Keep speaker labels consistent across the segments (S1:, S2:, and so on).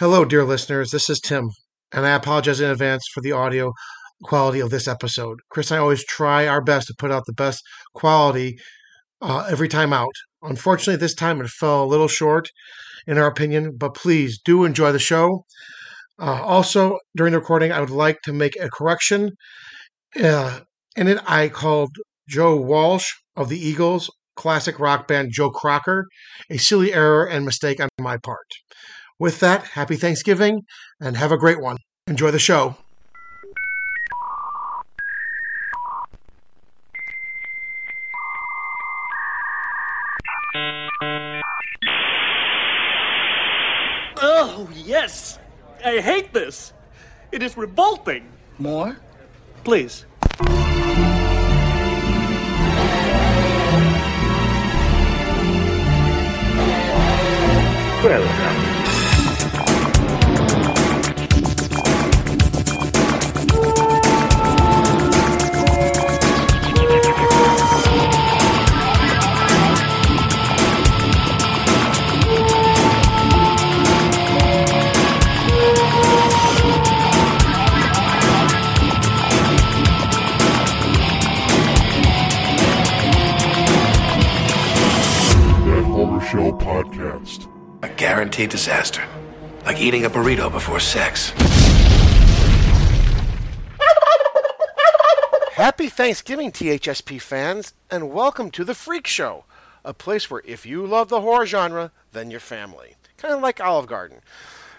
S1: Hello, dear listeners. This is Tim, and I apologize in advance for the audio quality of this episode. Chris and I always try our best to put out the best quality uh, every time out. Unfortunately, this time it fell a little short, in our opinion, but please do enjoy the show. Uh, also, during the recording, I would like to make a correction. Uh, in it, I called Joe Walsh of the Eagles classic rock band Joe Crocker, a silly error and mistake on my part. With that, happy Thanksgiving and have a great one. Enjoy the show.
S2: Oh, yes! I hate this! It is revolting!
S3: More?
S2: Please.
S4: Welcome.
S5: Guaranteed disaster. Like eating a burrito before sex.
S1: Happy Thanksgiving, THSP fans, and welcome to The Freak Show, a place where if you love the horror genre, then your family. Kind of like Olive Garden.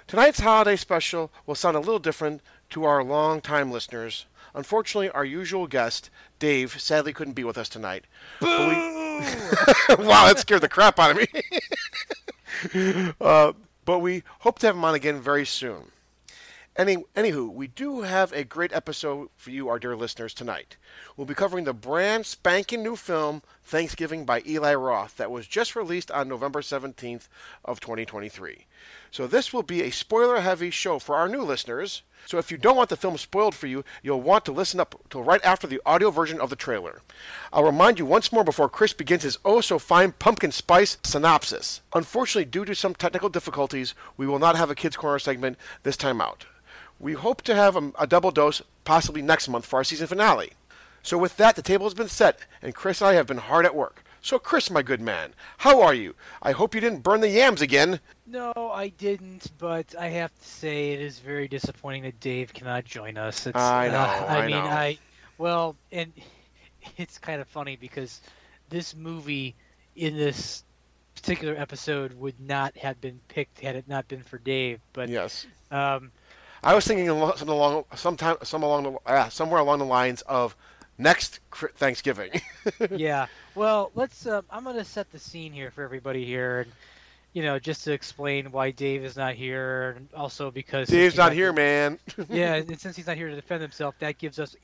S1: Tonight's holiday special will sound a little different to our long-time listeners. Unfortunately, our usual guest, Dave, sadly couldn't be with us tonight. But we- wow, that scared the crap out of me. uh, but we hope to have him on again very soon. Any, anywho, we do have a great episode for you, our dear listeners, tonight. We'll be covering the brand spanking new film Thanksgiving by Eli Roth that was just released on November 17th of 2023. So this will be a spoiler-heavy show for our new listeners. So if you don't want the film spoiled for you, you'll want to listen up till right after the audio version of the trailer. I'll remind you once more before Chris begins his oh so fine pumpkin spice synopsis. Unfortunately, due to some technical difficulties, we will not have a kids corner segment this time out. We hope to have a, a double dose possibly next month for our season finale. So with that, the table has been set, and Chris and I have been hard at work. So Chris, my good man, how are you? I hope you didn't burn the yams again.
S6: No, I didn't, but I have to say it is very disappointing that Dave cannot join us. It's,
S1: I know,
S6: uh, I,
S1: I
S6: mean,
S1: know.
S6: I well, and it's kind of funny because this movie in this particular episode would not have been picked had it not been for Dave. But
S1: Yes.
S6: um,
S1: I was thinking something along, sometime, some along the, uh, somewhere along the lines of next Thanksgiving.
S6: yeah. Well, let's. Um, I'm going to set the scene here for everybody here, and you know, just to explain why Dave is not here, and also because
S1: Dave's not here, man.
S6: yeah, and since he's not here to defend himself, that gives us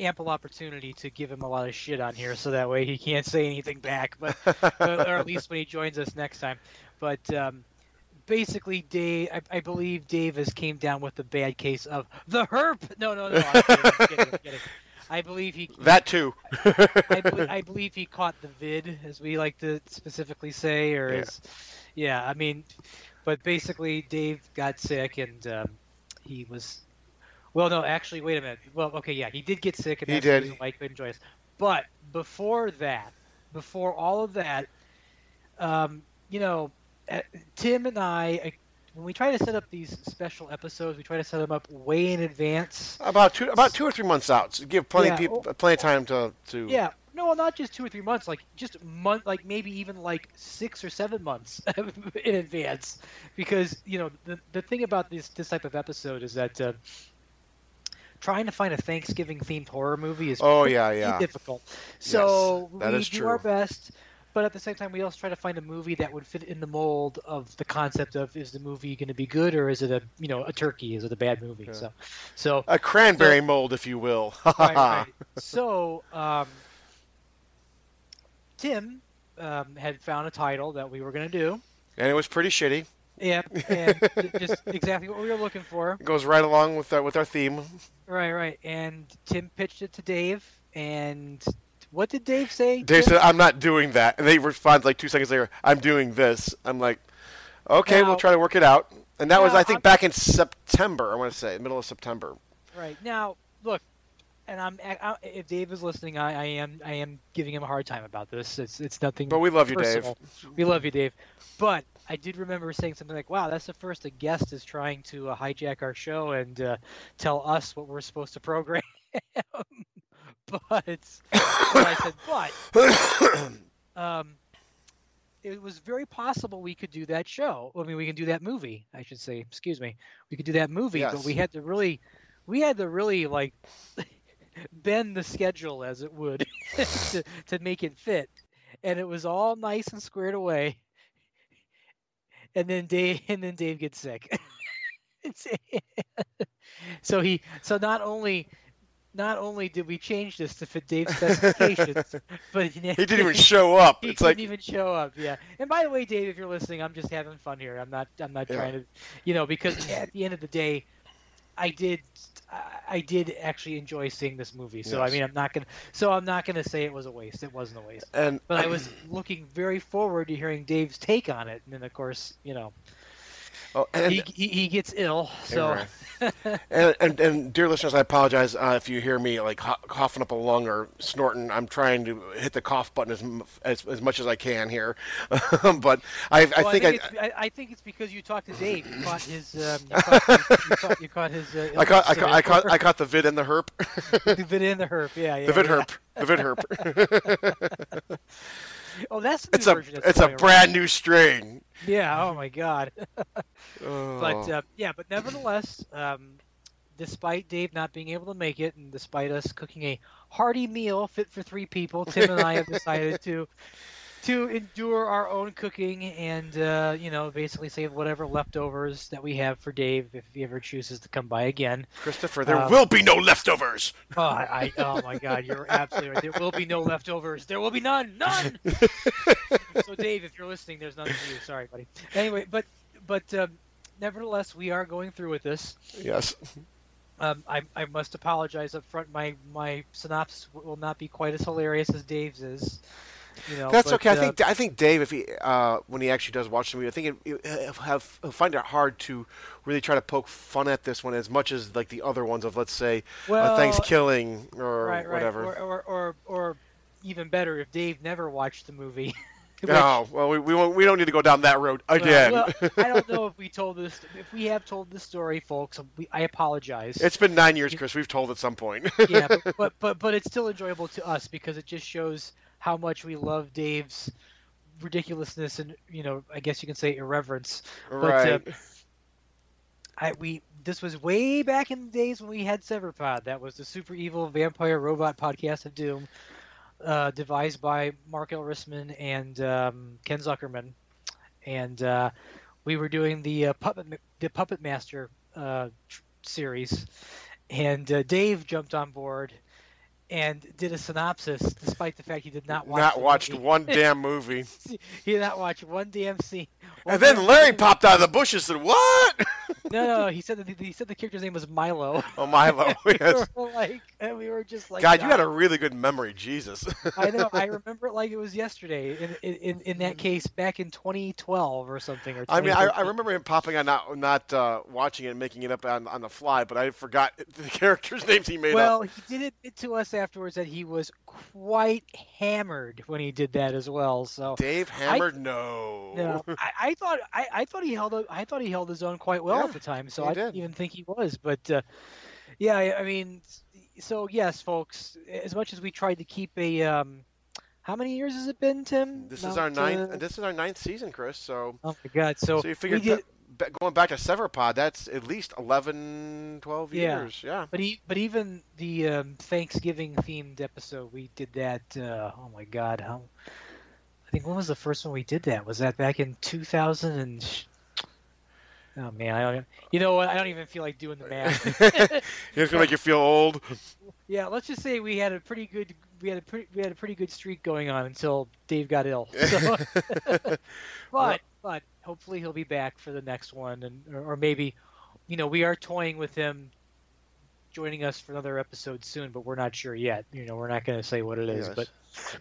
S6: ample opportunity to give him a lot of shit on here, so that way he can't say anything back, but or at least when he joins us next time. But um, basically, Dave, I, I believe Dave has came down with the bad case of the herp. No, no, no. I'm kidding, I'm kidding, I'm kidding. I believe he.
S1: that too.
S6: I, I believe he caught the vid, as we like to specifically say, or
S1: Yeah.
S6: as, yeah. I mean, but basically, Dave got sick and um, he was. Well, no, actually, wait a minute. Well, okay, yeah, he did get sick, and
S1: He did.
S6: why he couldn't join us. But before that, before all of that, um, you know, uh, Tim and I, when we try to set up these special episodes, we try to set them up way in advance.
S1: about two, about two or three months out. So give plenty
S6: Yeah,
S1: of people,
S6: well-
S1: plenty of time to, to.
S6: Yeah, no, not just two or three months, like just month, like maybe even like six or seven months in advance, because you know the the thing about this this type of episode is that uh, trying to find a Thanksgiving themed horror movie is
S1: Oh,
S6: pretty
S1: yeah, yeah.
S6: difficult. So
S1: that
S6: we do
S1: true.
S6: our best. But at the same time, we also try to find a movie that would fit in the mold of the concept of is the movie going to be good or is it a you know a turkey? Is it a bad movie? So, so
S1: A cranberry mold, if you will.
S6: right, right. So, um, Tim um, had found a title that we were going to do.
S1: and it was pretty shitty.
S6: Yeah, and just exactly what we were looking for.
S1: It goes right along with our, with our theme.
S6: Right, right. And Tim pitched it to Dave, and what did Dave say?
S1: Dave said, "I'm not doing that," and they respond like two seconds later, "I'm doing this." I'm like, "Okay,
S6: Now-
S1: we'll try to work it out." and that was I think
S6: I'm-
S1: back in September. I want to say middle of September.
S6: Right now, look, and I'm I, if Dave is listening, I, I am I am giving him a hard time about this. It's it's nothing.
S1: But we love you, Dave.
S6: We love you, Dave. But I did remember saying something like, "Wow, that's the first a guest is trying to uh, hijack our show and uh, tell us what we're supposed to program." but I said, but um, it was very possible we could do that show. I mean, we can do that movie. I should say. Excuse me. We could do that movie, but we had to really, we had to really like bend the schedule as it would to to make it fit, and it was all nice and squared away. And then Dave, and then Dave gets sick. So he, so not only. Not only did we change this to fit Dave's specifications, but
S1: He didn't even show up.
S6: he
S1: It's like
S6: even show up. Yeah. And by the way, Dave, if you're listening, I'm just having fun here. I'm not. I'm not
S1: Yeah.
S6: trying to, you know, because at the end of the day, I did. I- I did actually enjoy seeing this movie. So I mean, I'm not gonna. So I'm not gonna say it was a waste. It wasn't a waste.
S1: and
S6: But I was looking very forward to hearing Dave's take on it, and then of course, you know,
S1: oh, and,
S6: he, he he gets ill. So
S1: and, and and dear listeners, I apologize uh, if you hear me like ho- coughing up a lung or snorting. I'm trying to hit the cough button as as, as much as I can here, but I, I think I,
S6: it's, I, I think it's because you talked to Dave. You caught his. Um, you, caught, you, you caught, you caught his. Uh,
S1: I caught I caught, I caught I caught the vid and the herp,
S6: the vid in the herp. Yeah, yeah.
S1: the vid
S6: yeah.
S1: herp, the vid herp.
S6: Oh, that's the new
S1: It's a it's a
S6: around.
S1: brand new strain.
S6: Yeah. Oh my God.
S1: Oh.
S6: But uh, yeah, but nevertheless, um, despite Dave not being able to make it, and despite us cooking a hearty meal fit for three people, Tim and I have decided to to endure our own cooking and uh, you know basically save whatever leftovers that we have for Dave if he ever chooses to come by again.
S1: Christopher, there
S6: um,
S1: will be no leftovers.
S6: Oh, I, oh my God, you're absolutely right. There will be no leftovers. There will be none, none. so Dave, if you're listening, there's none for you. Sorry, buddy. Anyway, but but um, nevertheless, we are going through with this.
S1: Yes.
S6: Um, I, I must apologize up front. My my synopsis will not be quite as hilarious as Dave's is. You know,
S1: That's
S6: but,
S1: okay. I
S6: uh,
S1: think I think Dave, if he uh, when he actually does watch the movie, I think it, it, he'll have he'll find it hard to really try to poke fun at this one as much as like the other ones of let's say
S6: Well,
S1: uh, Thanksgiving or
S6: right, right,
S1: whatever.
S6: or, or or or even better if Dave never watched the movie. Which-
S1: oh well, we we, won't, we don't need to go down that road again.
S6: Well, well, I don't know if we told this. If we have told this story, folks, we, I apologize.
S1: it's been nine years, Chris. We've told at some point.
S6: yeah, but, but but but it's still enjoyable to us because it just shows how much we love Dave's ridiculousness and you know I guess you can say irreverence. But,
S1: right.
S6: uh, I we this was way back in the days when we had Severpod. That was the super evil vampire robot podcast of doom, uh, devised by Mark L. Rissman and um, Ken Zuckerman, and uh, we were doing the uh, puppet the Puppet Master uh, tr- series, and uh, Dave jumped on board and did a synopsis, despite the fact he did not watch.
S1: Not watched
S6: movie.
S1: one damn movie.
S6: he did not watch one damn scene.
S1: And then Larry popped out of the bushes and said, "What?"
S6: No, no, he said that the, he said the character's name was Milo.
S1: oh, Milo.
S6: we
S1: yes.
S6: were like, and we were just like,
S1: God, you had a really good memory, Jesus.
S6: I know. I remember it like it was yesterday. In in, in, that case, back in 2012 or something. Or
S1: I mean, I, I remember him popping on, not not uh, watching it and making it up on, on the fly, but I forgot the characters' names he made
S6: Well,
S1: up.
S6: he did admit to us afterwards that he was quite hammered when he did that as well. So.
S1: Dave Hammered, no.
S6: No, I, I thought I, I thought he held a, I thought he held his own quite well
S1: Yeah,
S6: at the time, so I
S1: did.
S6: didn't even think he was. But uh, yeah, I, I mean, so yes, folks. As much as we tried to keep a, um, how many years has it been, Tim?
S1: This is our ninth.
S6: uh,
S1: This is our ninth season, Chris. So,
S6: oh my God! So,
S1: so you
S6: we
S1: figure
S6: did,
S1: that, going back to Severpod, that's at least 11, 12
S6: Yeah.
S1: years. Yeah.
S6: but he, but even the um, Thanksgiving themed episode, we did that. Uh, oh my God! How? Think when was the first one we did that? Was that back in 2000 and? Oh man, I don't. You know what? I don't even feel like doing the math.
S1: It's gonna make you feel old.
S6: Yeah, let's just say we had a pretty good we had a pretty we had a pretty good streak going on until Dave got ill. So, but but hopefully he'll be back for the next one, and or, or maybe, you know, we are toying with him joining us for another episode soon, but we're not sure yet. You know, we're not going to say what it is,
S1: Yes.
S6: but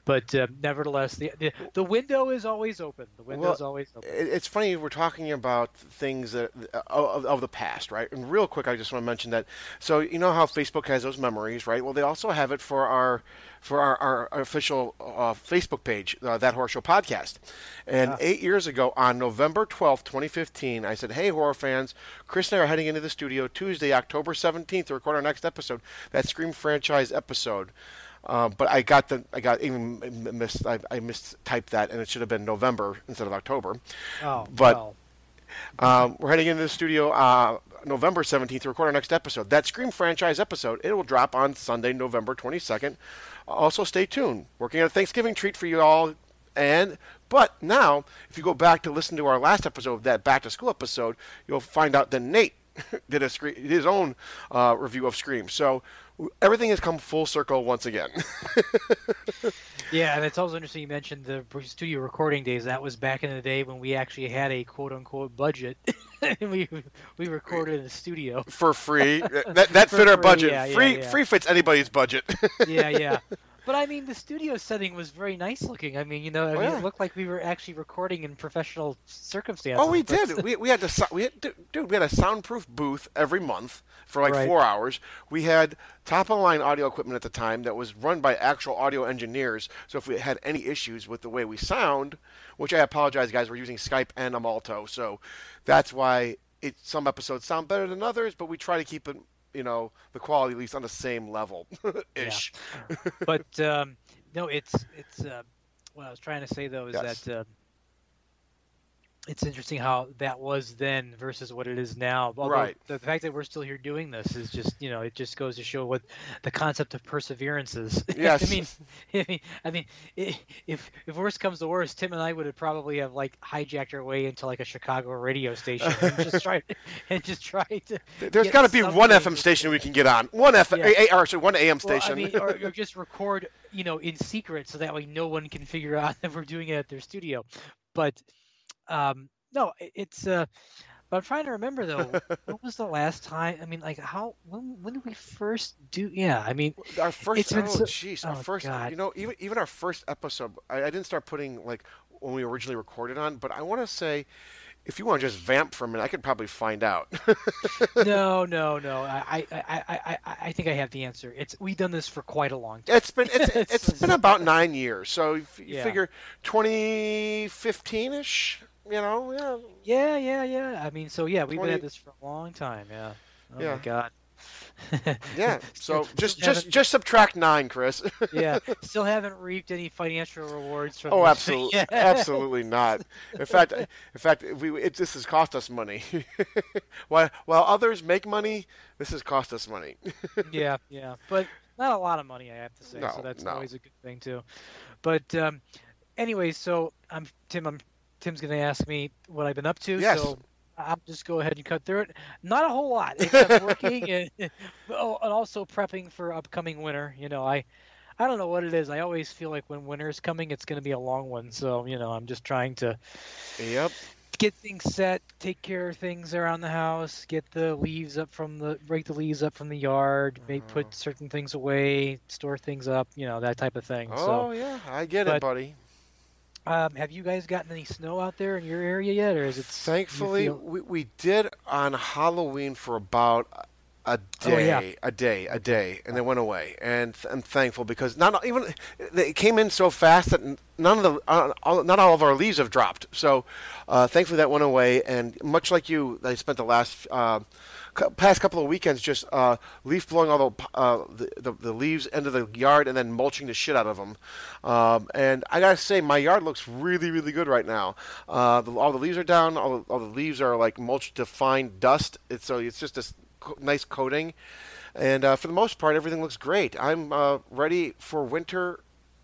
S6: but uh, nevertheless, the, the the window is always open. The window is always open.
S1: It's funny we're talking about things that of, of the past, right? And real quick, I just want to mention that. So you know how Facebook has those memories, right? Well, they also have it for our for our, our official uh, Facebook page, uh, that Horror Show podcast. And eight years ago, on November twelfth, twenty fifteen, I said, "Hey, horror fans, Chris and I are heading into the studio Tuesday, October seventeenth, to record our next episode, that Scream franchise episode." Uh, but I got the I got even missed I, I mistyped that and it should have been November instead of October.
S6: Oh,
S1: but
S6: well,
S1: um, we're heading into the studio uh, November 17th to record our next episode. That Scream franchise episode, it will drop on Sunday, November 22nd. Also, stay tuned. Working on a Thanksgiving treat for you all. And but now, if you go back to listen to our last episode, of that back to school episode, you'll find out that Nate did a his own uh, review of Scream. So everything has come full circle once again.
S6: yeah, and it's also interesting you mentioned the studio recording days. That was back in the day when we actually had a quote unquote budget. and we we recorded in the studio.
S1: for free. That that
S6: For
S1: fit our
S6: free,
S1: budget.
S6: yeah, yeah,
S1: free
S6: yeah.
S1: free fits anybody's budget.
S6: yeah, yeah. But I mean, the studio setting was very nice looking. I mean, you know, I mean,
S1: yeah.
S6: it looked like we were actually recording in professional circumstances.
S1: oh, we
S6: but-
S1: did. We, we had to we had, dude, dude, we had a soundproof booth every month for like
S6: Right.
S1: four hours. We had top of line audio equipment at the time that was run by actual audio engineers. So if we had any issues with the way we sound, which I apologize, guys, we're using Skype and Amalto, so that's why it some episodes sound better than others. But we try to keep it, you know, the quality at least on the same level, ish.
S6: but um, no, it's it's uh, what I was trying to say though is
S1: Yes.
S6: that uh, it's interesting how that was then versus what it is now. Although
S1: Right.
S6: The, fact that we're still here doing this is just you know it just goes to show what the concept of perseverance is.
S1: Yes.
S6: I mean, I mean, I mean, if if worst comes to worst, Tim and I would have probably have like hijacked our way into like a Chicago radio station and just tried and just tried to.
S1: There's got to be one FM station we can get on. One FM,
S6: Yeah.
S1: a, or sorry, one AM
S6: Well,
S1: station.
S6: I mean, or, or just record, you know, in secret, so that way no one can figure out that we're doing it at their studio. But um, no, it's. Uh, but I'm trying to remember though. what was the last time? I mean, like how? When? When did we first do? Yeah, I mean,
S1: Our first, oh
S6: so-
S1: jeez, our
S6: oh,
S1: first,
S6: God.
S1: you know, even even our first episode, I, I didn't start putting like when we originally recorded on, but I want to say, if you want to just vamp for a minute, I could probably find out.
S6: no, no, no. I, I, I, I, I- think I have the answer. It's we've done this for quite a long time.
S1: it's been it's,
S6: It's-
S1: it's been about nine years, so you, you
S6: Yeah.
S1: figure 2015 ish, you know, yeah.
S6: Yeah, yeah, yeah. I mean, so yeah, we've
S1: 20
S6: been at this for a long time. Yeah. Oh
S1: Yeah.
S6: my god.
S1: Yeah, so just just just subtract nine, Chris.
S6: yeah, still haven't reaped any financial rewards from.
S1: Oh, absolutely, absolutely not. In fact, in fact, we it, this has cost us money. while while others make money, this has cost us money.
S6: yeah, yeah, but not a lot of money, I have to say.
S1: No,
S6: so that's
S1: no.
S6: always a good thing too. But um, anyway, so I'm Tim. I'm Tim's going to ask me what I've been up to.
S1: Yes.
S6: So I'll just go ahead and cut through it. Not a whole lot, except working and, oh, and also prepping for upcoming winter. You know, I. I don't know what it is. I always feel like when winter's coming, it's going to be a long one. So, you know, I'm just trying to
S1: yep.
S6: get things set, take care of things around the house, get the leaves up from the break the leaves up from the yard, make
S1: Uh-huh.
S6: put certain things away, store things up, you know, that type of thing.
S1: Oh yeah, I get it, buddy.
S6: Um, have you guys gotten any snow out there in your area yet, or is it?
S1: Thankfully,
S6: feel-
S1: we, we did on Halloween for about a
S6: Oh, yeah.
S1: day, a day, a day, and they went away. And I'm thankful because not even it came in so fast that none of the uh, all, not all of our leaves have dropped. So uh, thankfully that went away. And much like you, I spent the last. Uh, Past couple of weekends, just uh, leaf blowing all the, uh, the, the the leaves into the yard and then mulching the shit out of them. Um, and I gotta say, my yard looks really, really good right now. Uh, the, all the leaves are down. All the, all the leaves are like mulched to fine dust. It's so it's just this co- nice coating, and uh, for the most part, everything looks great. I'm uh, ready for winter.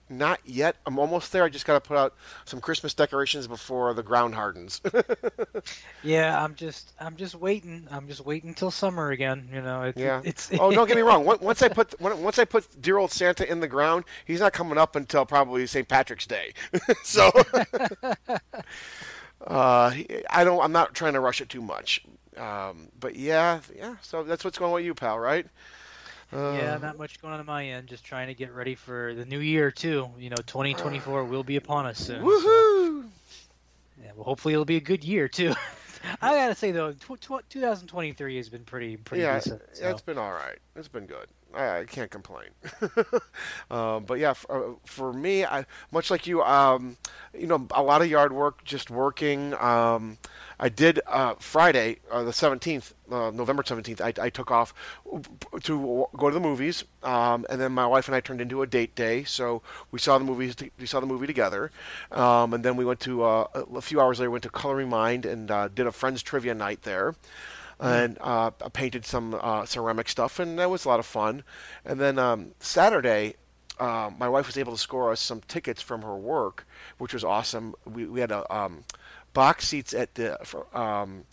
S1: Not yet. I'm almost there. I just got to put out some Christmas decorations before the ground hardens.
S6: Yeah, I'm just, I'm just waiting. I'm just waiting till summer again. You know, it,
S1: yeah.
S6: it's.
S1: oh, don't get me wrong. Once- Once I put once I put dear old Santa in the ground, he's not coming up until probably St. Patrick's Day. so uh, I don't. I'm not trying to rush it too much. Um, but yeah, yeah. So that's what's going on with you, pal. Right?
S6: Yeah, uh, not much going on on my end. Just trying to get ready for the new year too. You know, 2024 will be upon us soon. so-
S1: Woohoo!
S6: yeah, well, hopefully it'll be a good year too. I gotta say though, tw- tw- 2023 has been pretty pretty
S1: yeah,
S6: decent. so.
S1: it's been all right. It's been good. I, I can't complain. um, but yeah, for, uh, for me, I, much like you, um, you know, a lot of yard work, just working. Um, I did uh, Friday, uh, the 17th, uh, November 17th. I, I took off to go to the movies, um, and then my wife and I turned into a date day. So we saw the movies. We saw the movie together, um, and then we went to uh, a few hours later. Went to Color Me Mine and uh, did a friends trivia night there and uh, I painted some uh, ceramic stuff, and that was a lot of fun. And then um, Saturday, uh, my wife was able to score us some tickets from her work, which was awesome. We, we had a um, box seats at the for, um,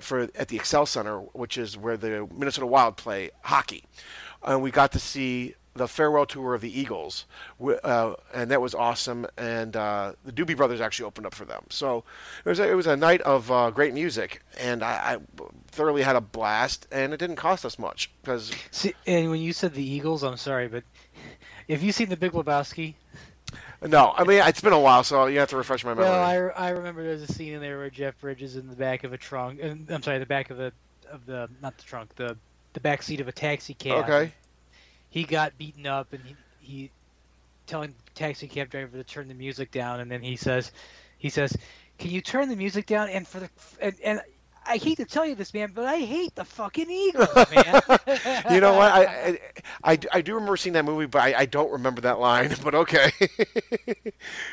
S1: for at the Xcel Center, which is where the Minnesota Wild play hockey, and we got to see the farewell tour of the Eagles, uh, and that was awesome. And uh, the Doobie Brothers actually opened up for them, so it was a, it was a night of uh, great music, and I, I thoroughly had a blast. And it didn't cost us much because
S6: See, and when you said the Eagles, I'm sorry, but have you seen The Big Lebowski?
S1: no, I mean it's been a while, so you have to refresh my memory.
S6: Well, I, I remember there's a scene in there where Jeff Bridges in the back of a trunk, I'm sorry, the back of the of the not the trunk, the the back seat of a taxi cab.
S1: okay,
S6: He got beaten up, and he, he telling the taxi cab driver to turn the music down, and then he says, he says, "Can you turn the music down?" And for the and, and I hate to tell you this, man, but I hate the fucking Eagles, man.
S1: you know what? I, I I I do remember seeing that movie, but I, I don't remember that line. But okay.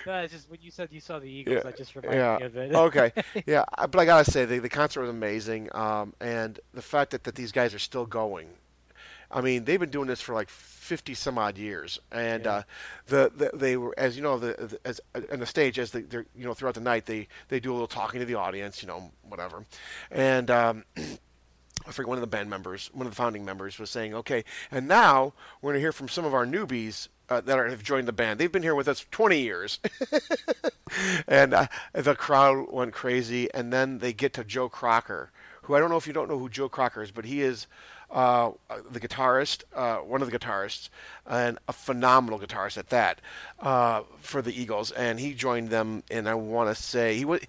S6: No, it's just when you said you saw the Eagles,
S1: Yeah,
S6: I just reminded
S1: yeah.
S6: me of it.
S1: okay. Yeah, but I gotta say the the concert was amazing, um, and the fact that, that these guys are still going. I mean, they've been doing this for like fifty some odd years, and uh, the, the they were as you know the, the as on the stage as they, they're you know throughout the night they they do a little talking to the audience, you know whatever, and. Um, I forget one of the band members, one of the founding members, was saying, "Okay, and now we're going to hear from some of our newbies uh, that are, have joined the band. They've been here with us 20 years." and uh, the crowd went crazy. And then they get to Joe Crocker, who I don't know if you don't know who Joe Crocker is, but he is uh, the guitarist, uh, one of the guitarists, and a phenomenal guitarist at that uh, for the Eagles. And he joined them, and I want to say he was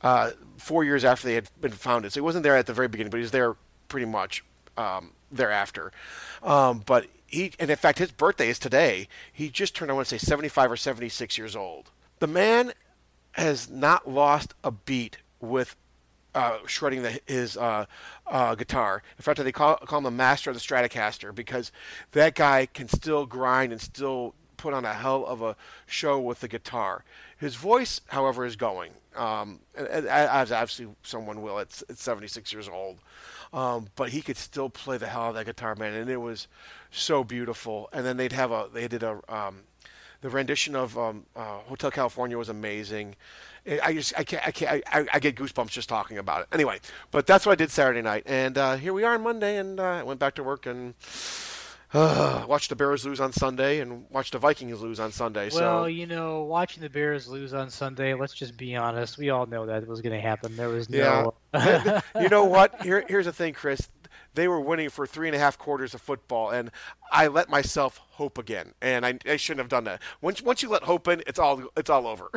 S1: uh, four years after they had been founded. So he wasn't there at the very beginning, but he was there pretty much um, thereafter. Um, but he, and in fact, his birthday is today. He just turned, I want to say, 75 or 76 years old. The man has not lost a beat with uh, shredding the, his uh, uh, guitar. In fact, they call, call him the master of the Stratocaster because that guy can still grind and still put on a hell of a show with the guitar. His voice, however, is going. Um, as obviously someone will at, at 76 years old. Um, but he could still play the hell out of that guitar, man, and it was so beautiful. And then they'd have a they did a um, the rendition of um, uh, Hotel California was amazing. I just I can't I can't I, I get goosebumps just talking about it. Anyway, but that's what I did Saturday night, and uh, here we are on Monday, and uh, I went back to work and uh, watched the Bears lose on Sunday and watched the Vikings lose on Sunday.
S6: Well,
S1: so
S6: you know, watching the Bears lose on Sunday, let's just be honest. We all know that was going to happen. There was no. Yeah.
S1: you know what? Here, here's the thing, Chris. They were winning for three and a half quarters of football, and I let myself hope again, and I, I shouldn't have done that. Once once you let hope in, it's all it's all over.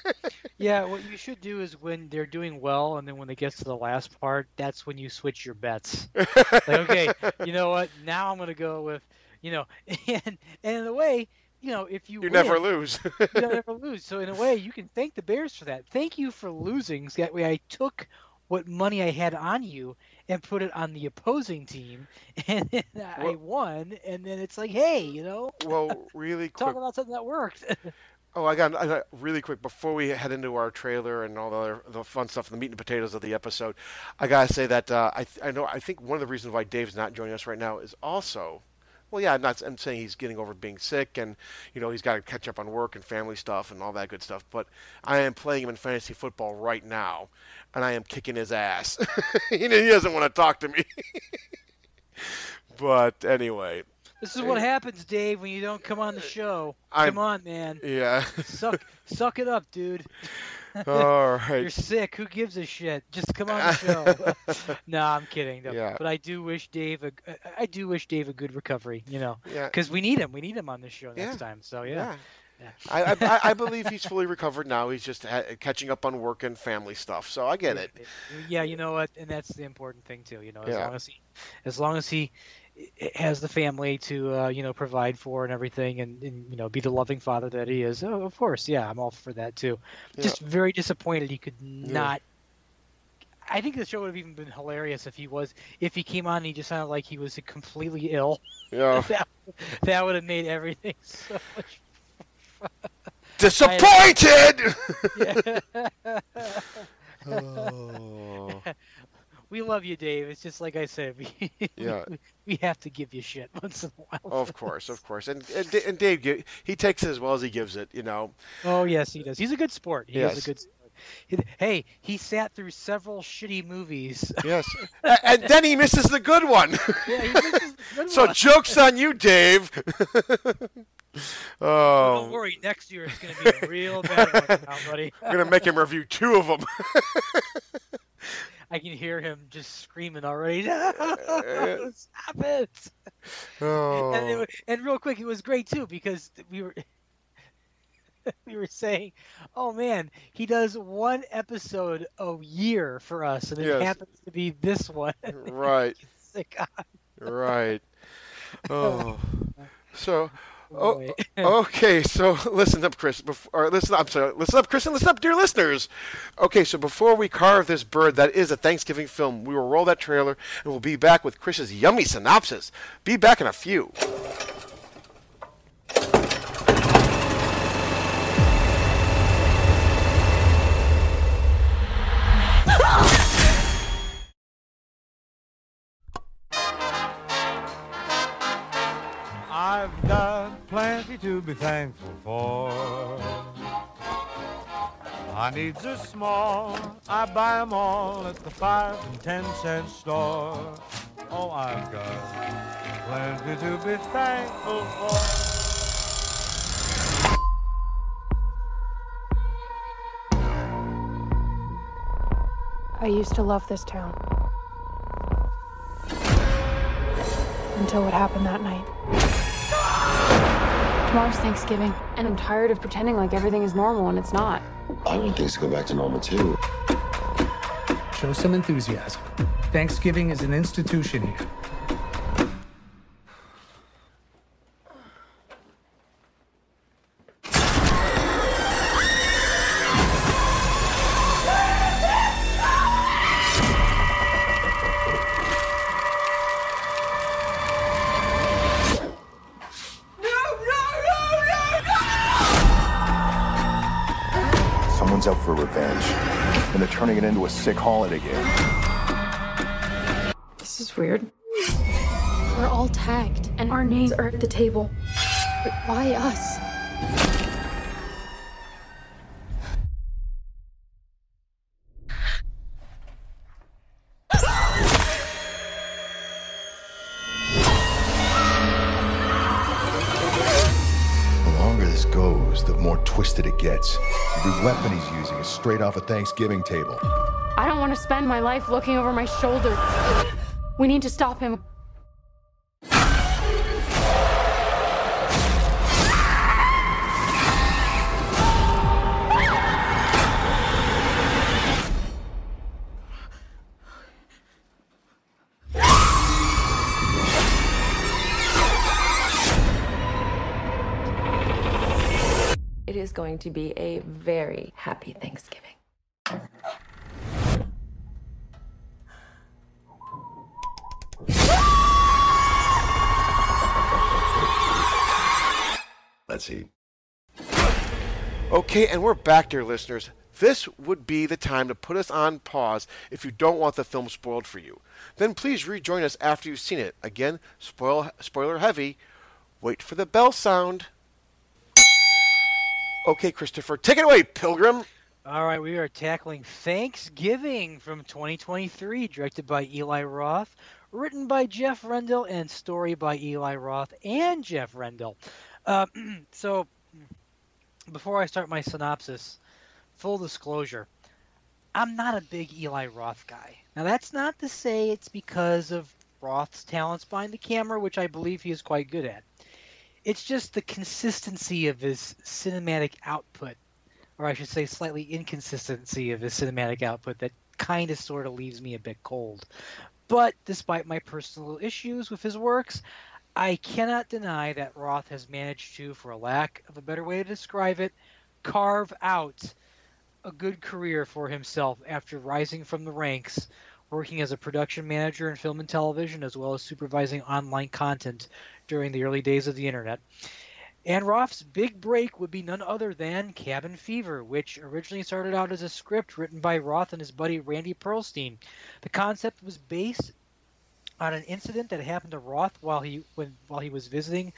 S6: yeah, what you should do is when they're doing well, and then when it gets to the last part, that's when you switch your bets. like, okay, you know what? Now I'm going to go with, you know, and and in a way, you know, if you
S1: you
S6: win,
S1: never lose.
S6: you don't lose. So in a way, you can thank the Bears for that. Thank you for losing. That way, I took what money I had on you and put it on the opposing team, and then I won. And then it's like, hey, you know,
S1: well, really quick.
S6: talk about something that worked.
S1: Oh, I got, I got really quick before we head into our trailer and all the other, the fun stuff, the meat and potatoes of the episode. I gotta say that uh, I I know I think one of the reasons why Dave's not joining us right now is also, well, yeah, I'm not I'm saying he's getting over being sick and you know he's got to catch up on work and family stuff and all that good stuff. But I am playing him in fantasy football right now, and I am kicking his ass. he doesn't want to talk to me. but anyway,
S6: this is what happens, Dave, when you don't come on the show.
S1: I'm-
S6: come on, man.
S1: yeah.
S6: Suck, suck it up, dude.
S1: All
S6: You're sick. Who gives a shit? Just come on the show. no, I'm kidding. though.
S1: Yeah.
S6: But I do wish Dave a, uh, I do wish Dave a good recovery. You know,
S1: Yeah.
S6: because we need him. We need him on this show next
S1: Yeah.
S6: time. So yeah. Yeah.
S1: I, I, I- believe he's fully recovered now. He's just ha- catching up on work and family stuff. So I get it.
S6: Yeah, you know what, and that's the important thing too. You know, as
S1: Yeah.
S6: long as he, as long as he has the family to uh, you know provide for and everything, and, and you know be the loving father that he is. Oh, of course, yeah, I'm all for that too.
S1: Yeah.
S6: Just very disappointed he could not. I think the show would have even been hilarious if he was if he came on and he just sounded like he was completely ill.
S1: Yeah.
S6: that that would have made everything so much.
S1: Disappointed. Oh.
S6: We love you, Dave. It's just like I said, we
S1: Yeah.
S6: we, we have to give you shit once in a while.
S1: Of course, of course, and and, and Dave, he takes it as well as he gives it. You know.
S6: Oh yes, he does. He's a good sport. He is
S1: Yes.
S6: a good sport. Hey, he sat through several shitty movies.
S1: Yes. And then he misses the good one.
S6: yeah, he misses the good
S1: so
S6: one.
S1: jokes on you, Dave. oh.
S6: Don't worry, next year it's going to be a real bad one, now, buddy.
S1: I'm gonna make him review two of them.
S6: I can hear him just screaming already. No, stop it!
S1: oh.
S6: And, it, oh. wa- and real quick, it was great too because we were we were saying, "Oh man, he does one episode a year for us, and it
S1: Yes.
S6: happens to be this one."
S1: right.
S6: Sick on.
S1: Right. Oh. So. Oh, okay, so listen up, Chris. Before, or listen, I'm sorry. Listen up, Chris, and listen up, dear listeners. Okay, so before we carve this bird that is a Thanksgiving film, we will roll that trailer, and we'll be back with Chris's yummy synopsis. Be back in a few.
S3: I've got plenty to be thankful for. My needs are small, I buy 'em all at the five and ten cent store. Oh, I've got plenty to be thankful for.
S7: I used to love this town. Until what happened that night. Tomorrow's Thanksgiving, and I'm tired of pretending like everything is normal when it's not.
S8: I want things to go back to normal too.
S9: Show some enthusiasm. Thanksgiving is an institution here.
S8: Sick holiday game.
S7: This is weird. We're all tagged, and our names are at the table. But why us?
S8: The longer this goes, the more twisted it gets. The weapon he's using is straight off a Thanksgiving table.
S7: I don't want to spend my life looking over my shoulder. We need to stop him.
S10: Going to be a very happy Thanksgiving.
S5: Let's see.
S1: Okay, and we're back, dear listeners. This would be the time to put us on pause if you don't want the film spoiled for you. Then please rejoin us after you've seen it. Again, spoil, spoiler heavy. Wait for the bell sound. Okay, Christopher, take it away, Pilgrim.
S6: All right, we are tackling Thanksgiving from 2023, directed by Eli Roth, written by Jeff Rendell, and story by Eli Roth and Jeff Rendell. Uh, so, before I start my synopsis, full disclosure, I'm not a big Eli Roth guy. Now, that's not to say it's because of Roth's talents behind the camera, which I believe he is quite good at. It's just the consistency of his cinematic output, or I should say, slightly inconsistency of his cinematic output that kind of sort of leaves me a bit cold. But despite my personal issues with his works, I cannot deny that Roth has managed to, for a lack of a better way to describe it, carve out a good career for himself after rising from the ranks, working as a production manager in film and television, as well as supervising online content during the early days of the internet. And Roth's big break would be none other than Cabin Fever, which originally started out as a script written by Roth and his buddy Randy Pearlstein. The concept was based on an incident that happened to Roth while he when while he was visiting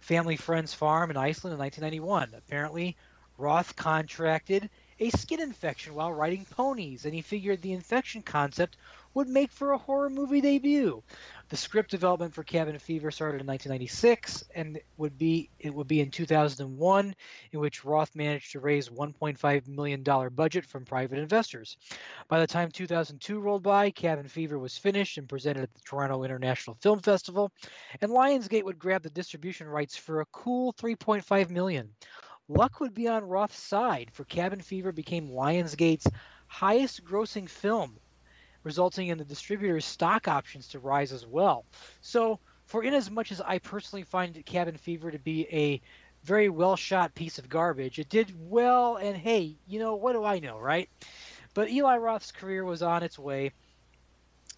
S6: family friend's farm in Iceland in 1991. Apparently, Roth contracted a skin infection while riding ponies, and he figured the infection concept would make for a horror movie debut. The script development for Cabin Fever started in 1996, and would be it would be in 2001, in which Roth managed to raise 1.5 million dollar budget from private investors. By the time 2002 rolled by, Cabin Fever was finished and presented at the Toronto International Film Festival, and Lionsgate would grab the distribution rights for a cool 3.5 million. Luck would be on Roth's side, for Cabin Fever became Lionsgate's highest grossing film resulting in the distributor's stock options to rise as well. So, for inasmuch as I personally find Cabin Fever to be a very well shot piece of garbage, it did well, and hey, you know, what do I know, right? But Eli Roth's career was on its way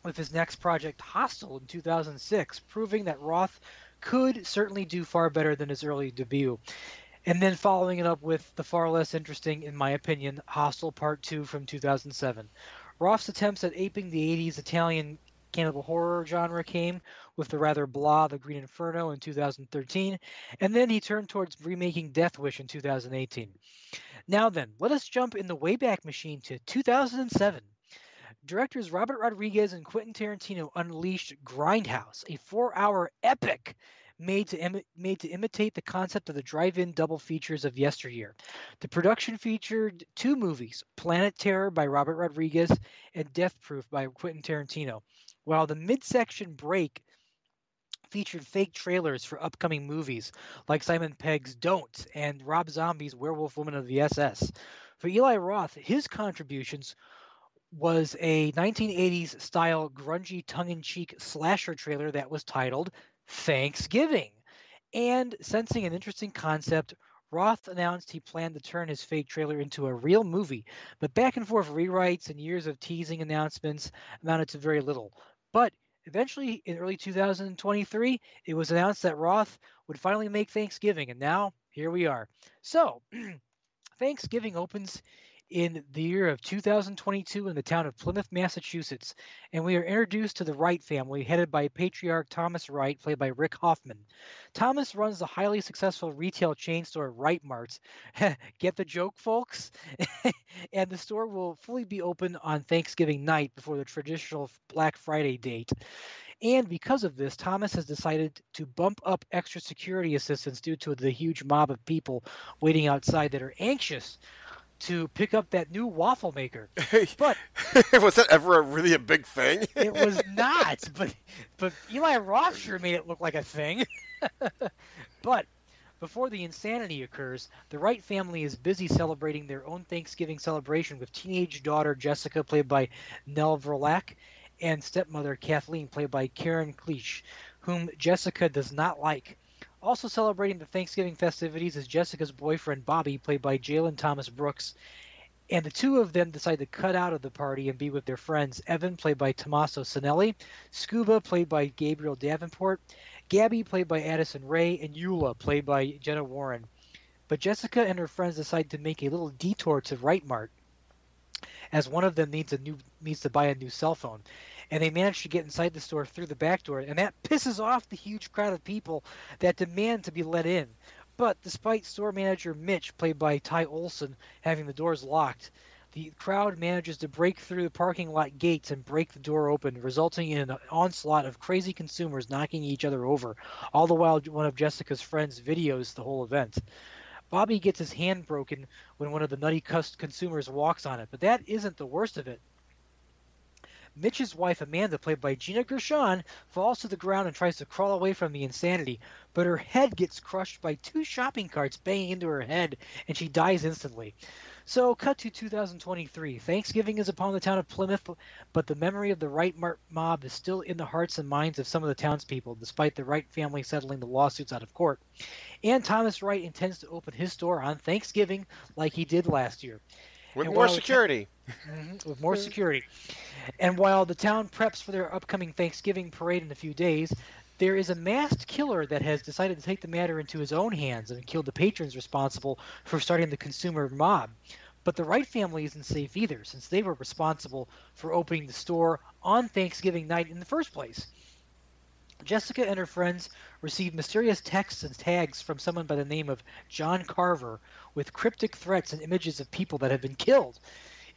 S6: with his next project, Hostel, in 2006, proving that Roth could certainly do far better than his early debut. And then following it up with the far less interesting, in my opinion, Hostel Part 2 from 2007. Roth's attempts at aping the 80s Italian cannibal horror genre came with the rather blah The Green Inferno in 2013, and then he turned towards remaking Death Wish in 2018. Now then, let us jump in the Wayback Machine to 2007. Directors Robert Rodriguez and Quentin Tarantino unleashed Grindhouse, a four hour epic made to Im- made to imitate the concept of the drive-in double features of yesteryear. The production featured two movies: Planet Terror by Robert Rodriguez and Death Proof by Quentin Tarantino. While the midsection break featured fake trailers for upcoming movies like Simon Pegg's Don't and Rob Zombie's Werewolf Woman of the SS. For Eli Roth, his contributions was a 1980s style grungy tongue-in-cheek slasher trailer that was titled Thanksgiving. And sensing an interesting concept, Roth announced he planned to turn his fake trailer into a real movie, but back and forth rewrites and years of teasing announcements amounted to very little. But eventually, in early 2023, it was announced that Roth would finally make Thanksgiving, and now here we are. So, Thanksgiving opens in the year of 2022 in the town of Plymouth, Massachusetts, and we are introduced to the Wright family, headed by patriarch Thomas Wright, played by Rick Hoffman. Thomas runs the highly successful retail chain store Wright Mart. Get the joke, folks? and the store will fully be open on Thanksgiving night before the traditional Black Friday date. And because of this, Thomas has decided to bump up extra security assistance due to the huge mob of people waiting outside that are anxious to pick up that new waffle maker. But
S1: was that ever a, really a big thing?
S6: it was not. But but Eli Roth sure made it look like a thing. but before the insanity occurs, the Wright family is busy celebrating their own Thanksgiving celebration with teenage daughter Jessica, played by Nell Verlaque, and stepmother Kathleen, played by Karen Cliche, whom Jessica does not like. Also celebrating the Thanksgiving festivities is Jessica's boyfriend Bobby, played by Jalen Thomas Brooks. And the two of them decide to cut out of the party and be with their friends. Evan, played by Tommaso Sanelli, Scuba, played by Gabriel Davenport, Gabby, played by Addison Rae, and Eula, played by Jenna Warren. But Jessica and her friends decide to make a little detour to Wright Mart, as one of them needs a new needs to buy a new cell phone and they manage to get inside the store through the back door, and that pisses off the huge crowd of people that demand to be let in. But despite store manager Mitch, played by Ty Olson, having the doors locked, the crowd manages to break through the parking lot gates and break the door open, resulting in an onslaught of crazy consumers knocking each other over, all the while one of Jessica's friends videos the whole event. Bobby gets his hand broken when one of the nutty consumers walks on it, but that isn't the worst of it. Mitch's wife, Amanda, played by Gina Gershon, falls to the ground and tries to crawl away from the insanity, but her head gets crushed by two shopping carts banging into her head, and she dies instantly. So, cut to 2023. Thanksgiving is upon the town of Plymouth, but the memory of the Wright mob is still in the hearts and minds of some of the townspeople, despite the Wright family settling the lawsuits out of court. And Thomas Wright intends to open his store on Thanksgiving like he did last year.
S1: With
S6: And
S1: more security.
S6: Mhm, with more security. And while the town preps for their upcoming Thanksgiving parade in a few days, there is a masked killer that has decided to take the matter into his own hands and kill the patrons responsible for starting the consumer mob. But the Wright family isn't safe either, since they were responsible for opening the store on Thanksgiving night in the first place. Jessica and her friends received mysterious texts and tags from someone by the name of John Carver with cryptic threats and images of people that have been killed.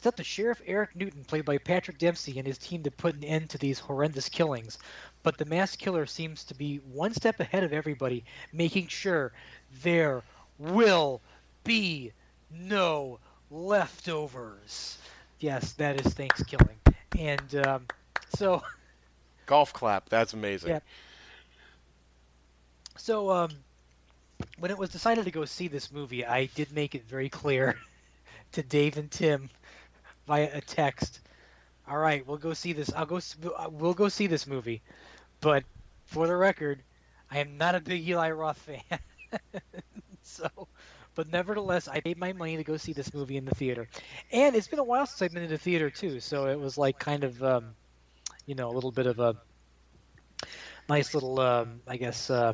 S6: It's up to Sheriff Eric Newlon, played by Patrick Dempsey, and his team to put an end to these horrendous killings. But the mass killer seems to be one step ahead of everybody, making sure there will be no leftovers. Yes, that is Thanksgiving. And um, so.
S1: Golf clap. That's amazing.
S6: Yeah. So, um, when it was decided to go see this movie, I did make it very clear to Dave and Tim via a text. All right, we'll go see this. I'll go. We'll go see this movie, but for the record, I am not a big Eli Roth fan. so, but nevertheless, I paid my money to go see this movie in the theater, and it's been a while since I've been in the theater too. So it was like kind of, um, you know, a little bit of a nice little, um, I guess. Uh,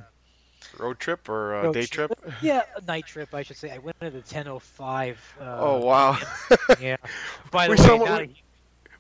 S1: Road trip or uh, day trip?
S6: Yeah, a night trip, I should say. I went at the 10:05. Uh,
S1: Oh, wow.
S6: yeah. By the
S1: We
S6: way, not, a,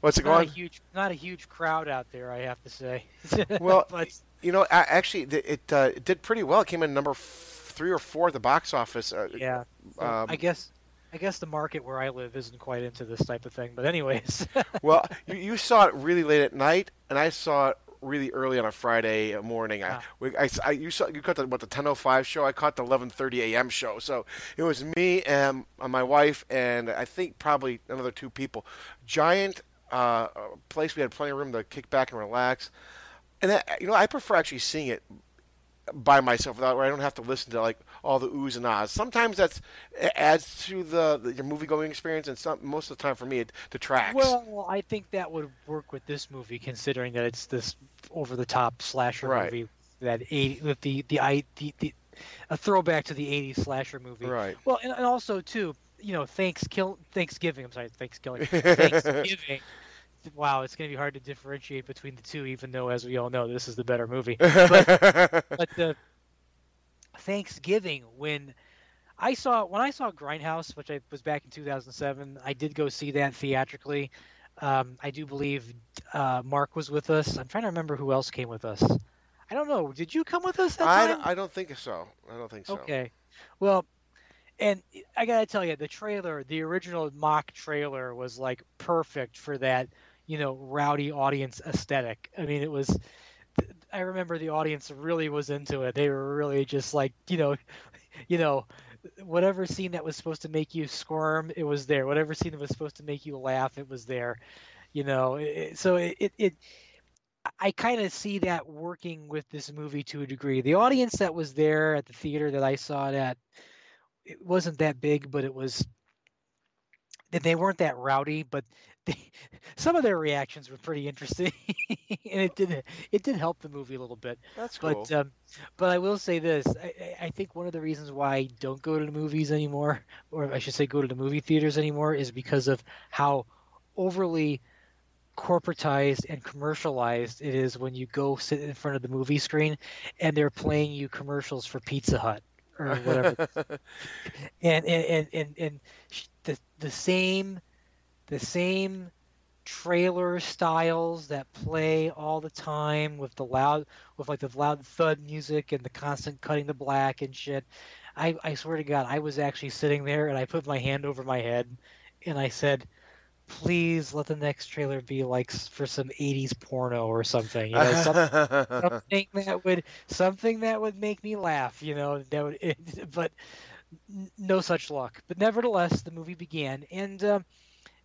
S1: What's it
S6: not a huge, not a huge crowd out there, I have to say.
S1: Well,
S6: but
S1: you know, actually, it it, uh, it did pretty well. It came in number three or four at the box office. Uh,
S6: yeah, so
S1: um,
S6: I guess, I guess the market where I live isn't quite into this type of thing. But anyways,
S1: well, you, you saw it really late at night, and I saw it really early on a Friday morning. I, we, I, I- you saw you caught the what the 10:05 show. I caught the 11:30 a.m. show. So it was me and my wife, and I think probably another two people. Giant uh, place. We had plenty of room to kick back and relax. And I, you know, I prefer actually seeing it by myself without where I don't have to listen to like all the oohs and ahs. Sometimes that's adds to the, the your movie going experience, and some most of the time for me it detracts.
S6: well, I think that would work with this movie, considering that it's this over-the-top slasher
S1: Right.
S6: movie that 80 with the the, I, the the a throwback to the 80s slasher movie.
S1: Right.
S6: Well, and, and also too, you know, thanks kill Thanksgiving. I'm sorry, Thanksgiving. Thanksgiving. Wow, it's going to be hard to differentiate between the two, even though, as we all know, this is the better movie. But, but the Thanksgiving, when I saw when I saw Grindhouse, which I was back in 2007, I did go see that theatrically. Um, I do believe uh, Mark was with us. I'm trying to remember who else came with us. I don't know. Did you come with us that
S1: I,
S6: time?
S1: I don't think so. I don't think so.
S6: Okay. Well, and I gotta tell you, the trailer, the original mock trailer, was like perfect for that, you know, rowdy audience aesthetic. I mean, it was. I remember the audience really was into it. They were really just like, you know, you know, whatever scene that was supposed to make you squirm, it was there. Whatever scene that was supposed to make you laugh, it was there. You know, it, so it it. it I kind of see that working with this movie to a degree. The audience that was there at the theater that I saw it at, it wasn't that big, but it was. They weren't that rowdy, but they, some of their reactions were pretty interesting, and it did it did help the movie a little bit.
S1: That's cool.
S6: But um, but I will say this: I, I- I think one of the reasons why I don't go to the movies anymore, or I should say, go to the movie theaters anymore, is because of how overly corporatized and commercialized it is when you go sit in front of the movie screen and they're playing you commercials for Pizza Hut or whatever. and and and and, and the the same the same trailer styles that play all the time with the loud with like the loud thud music and the constant cutting the black and shit. I, I swear to God, I was actually sitting there and I put my hand over my head and I said, please let the next trailer be like for some 80s porno or something. You know, something, something that would something that would make me laugh. You know, that would. but n- no such luck. But nevertheless, the movie began, and um,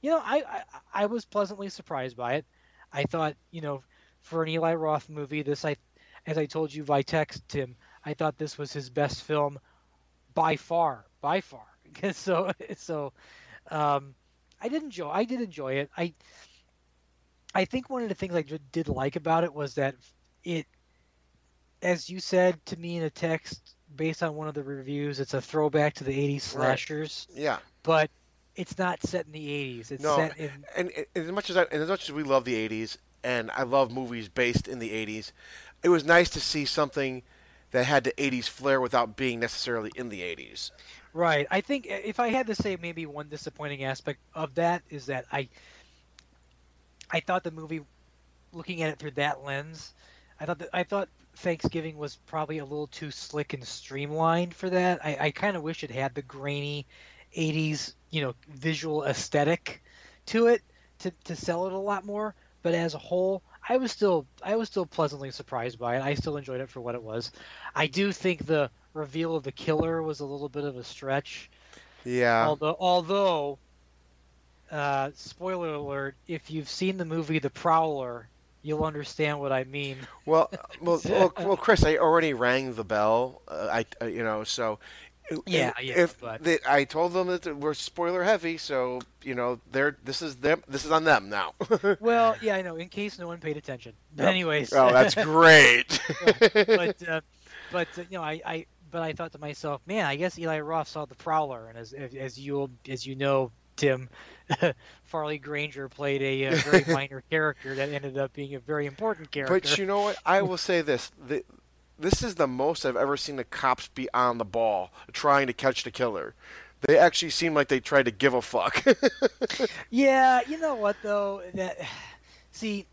S6: you know, I, I I was pleasantly surprised by it. I thought, you know, for an Eli Roth movie, this I, as I told you by text, Tim, I thought this was his best film by far, by far. so so, um, I did enjoy. I did enjoy it. I I think one of the things I did- did like about it was that it, as you said to me in a text based on one of the reviews, it's a throwback to the '80s
S1: Right.
S6: slashers,
S1: Yeah.
S6: but it's not set in the '80s. It's
S1: No,
S6: set in
S1: and, and as much as I, and as much as we love the '80s, and I love movies based in the '80s, it was nice to see something that had the '80s flair without being necessarily in the '80s.
S6: Right. I think uh, if I had to say maybe one disappointing aspect of that is that I I thought the movie looking at it through that lens, I thought that I thought Thanksgiving was probably a little too slick and streamlined for that. I, I kind of wish it had the grainy 80s, you know, visual aesthetic to it to, to sell it a lot more, but as a whole, I was still I was still pleasantly surprised by it. I still enjoyed it for what it was. I do think the reveal of the killer was a little bit of a stretch.
S1: Yeah.
S6: Although, although, uh, spoiler alert: if you've seen the movie The Prowler, you'll understand what I mean.
S1: Well, well, well, well, Chris, I already rang the bell. Uh, I, uh, you know, so.
S6: Yeah, yeah,
S1: If
S6: but-
S1: they, I told them that we're spoiler heavy, so you know, they're this is them. This is on them now.
S6: well, yeah, I know. In case no one paid attention. But
S1: Yep.
S6: anyways.
S1: Oh, that's great.
S6: but uh, but uh, you know, I, I but I thought to myself, man, I guess Eli Roth saw the Prowler, and as as, as you as you know, Tim, Farley Granger played a, uh very minor character that ended up being a very important character.
S1: But you know what? I will say this: the, this is the most I've ever seen the cops be on the ball trying to catch the killer. They actually seem like they tried to give a fuck.
S6: Yeah, you know what though? That see,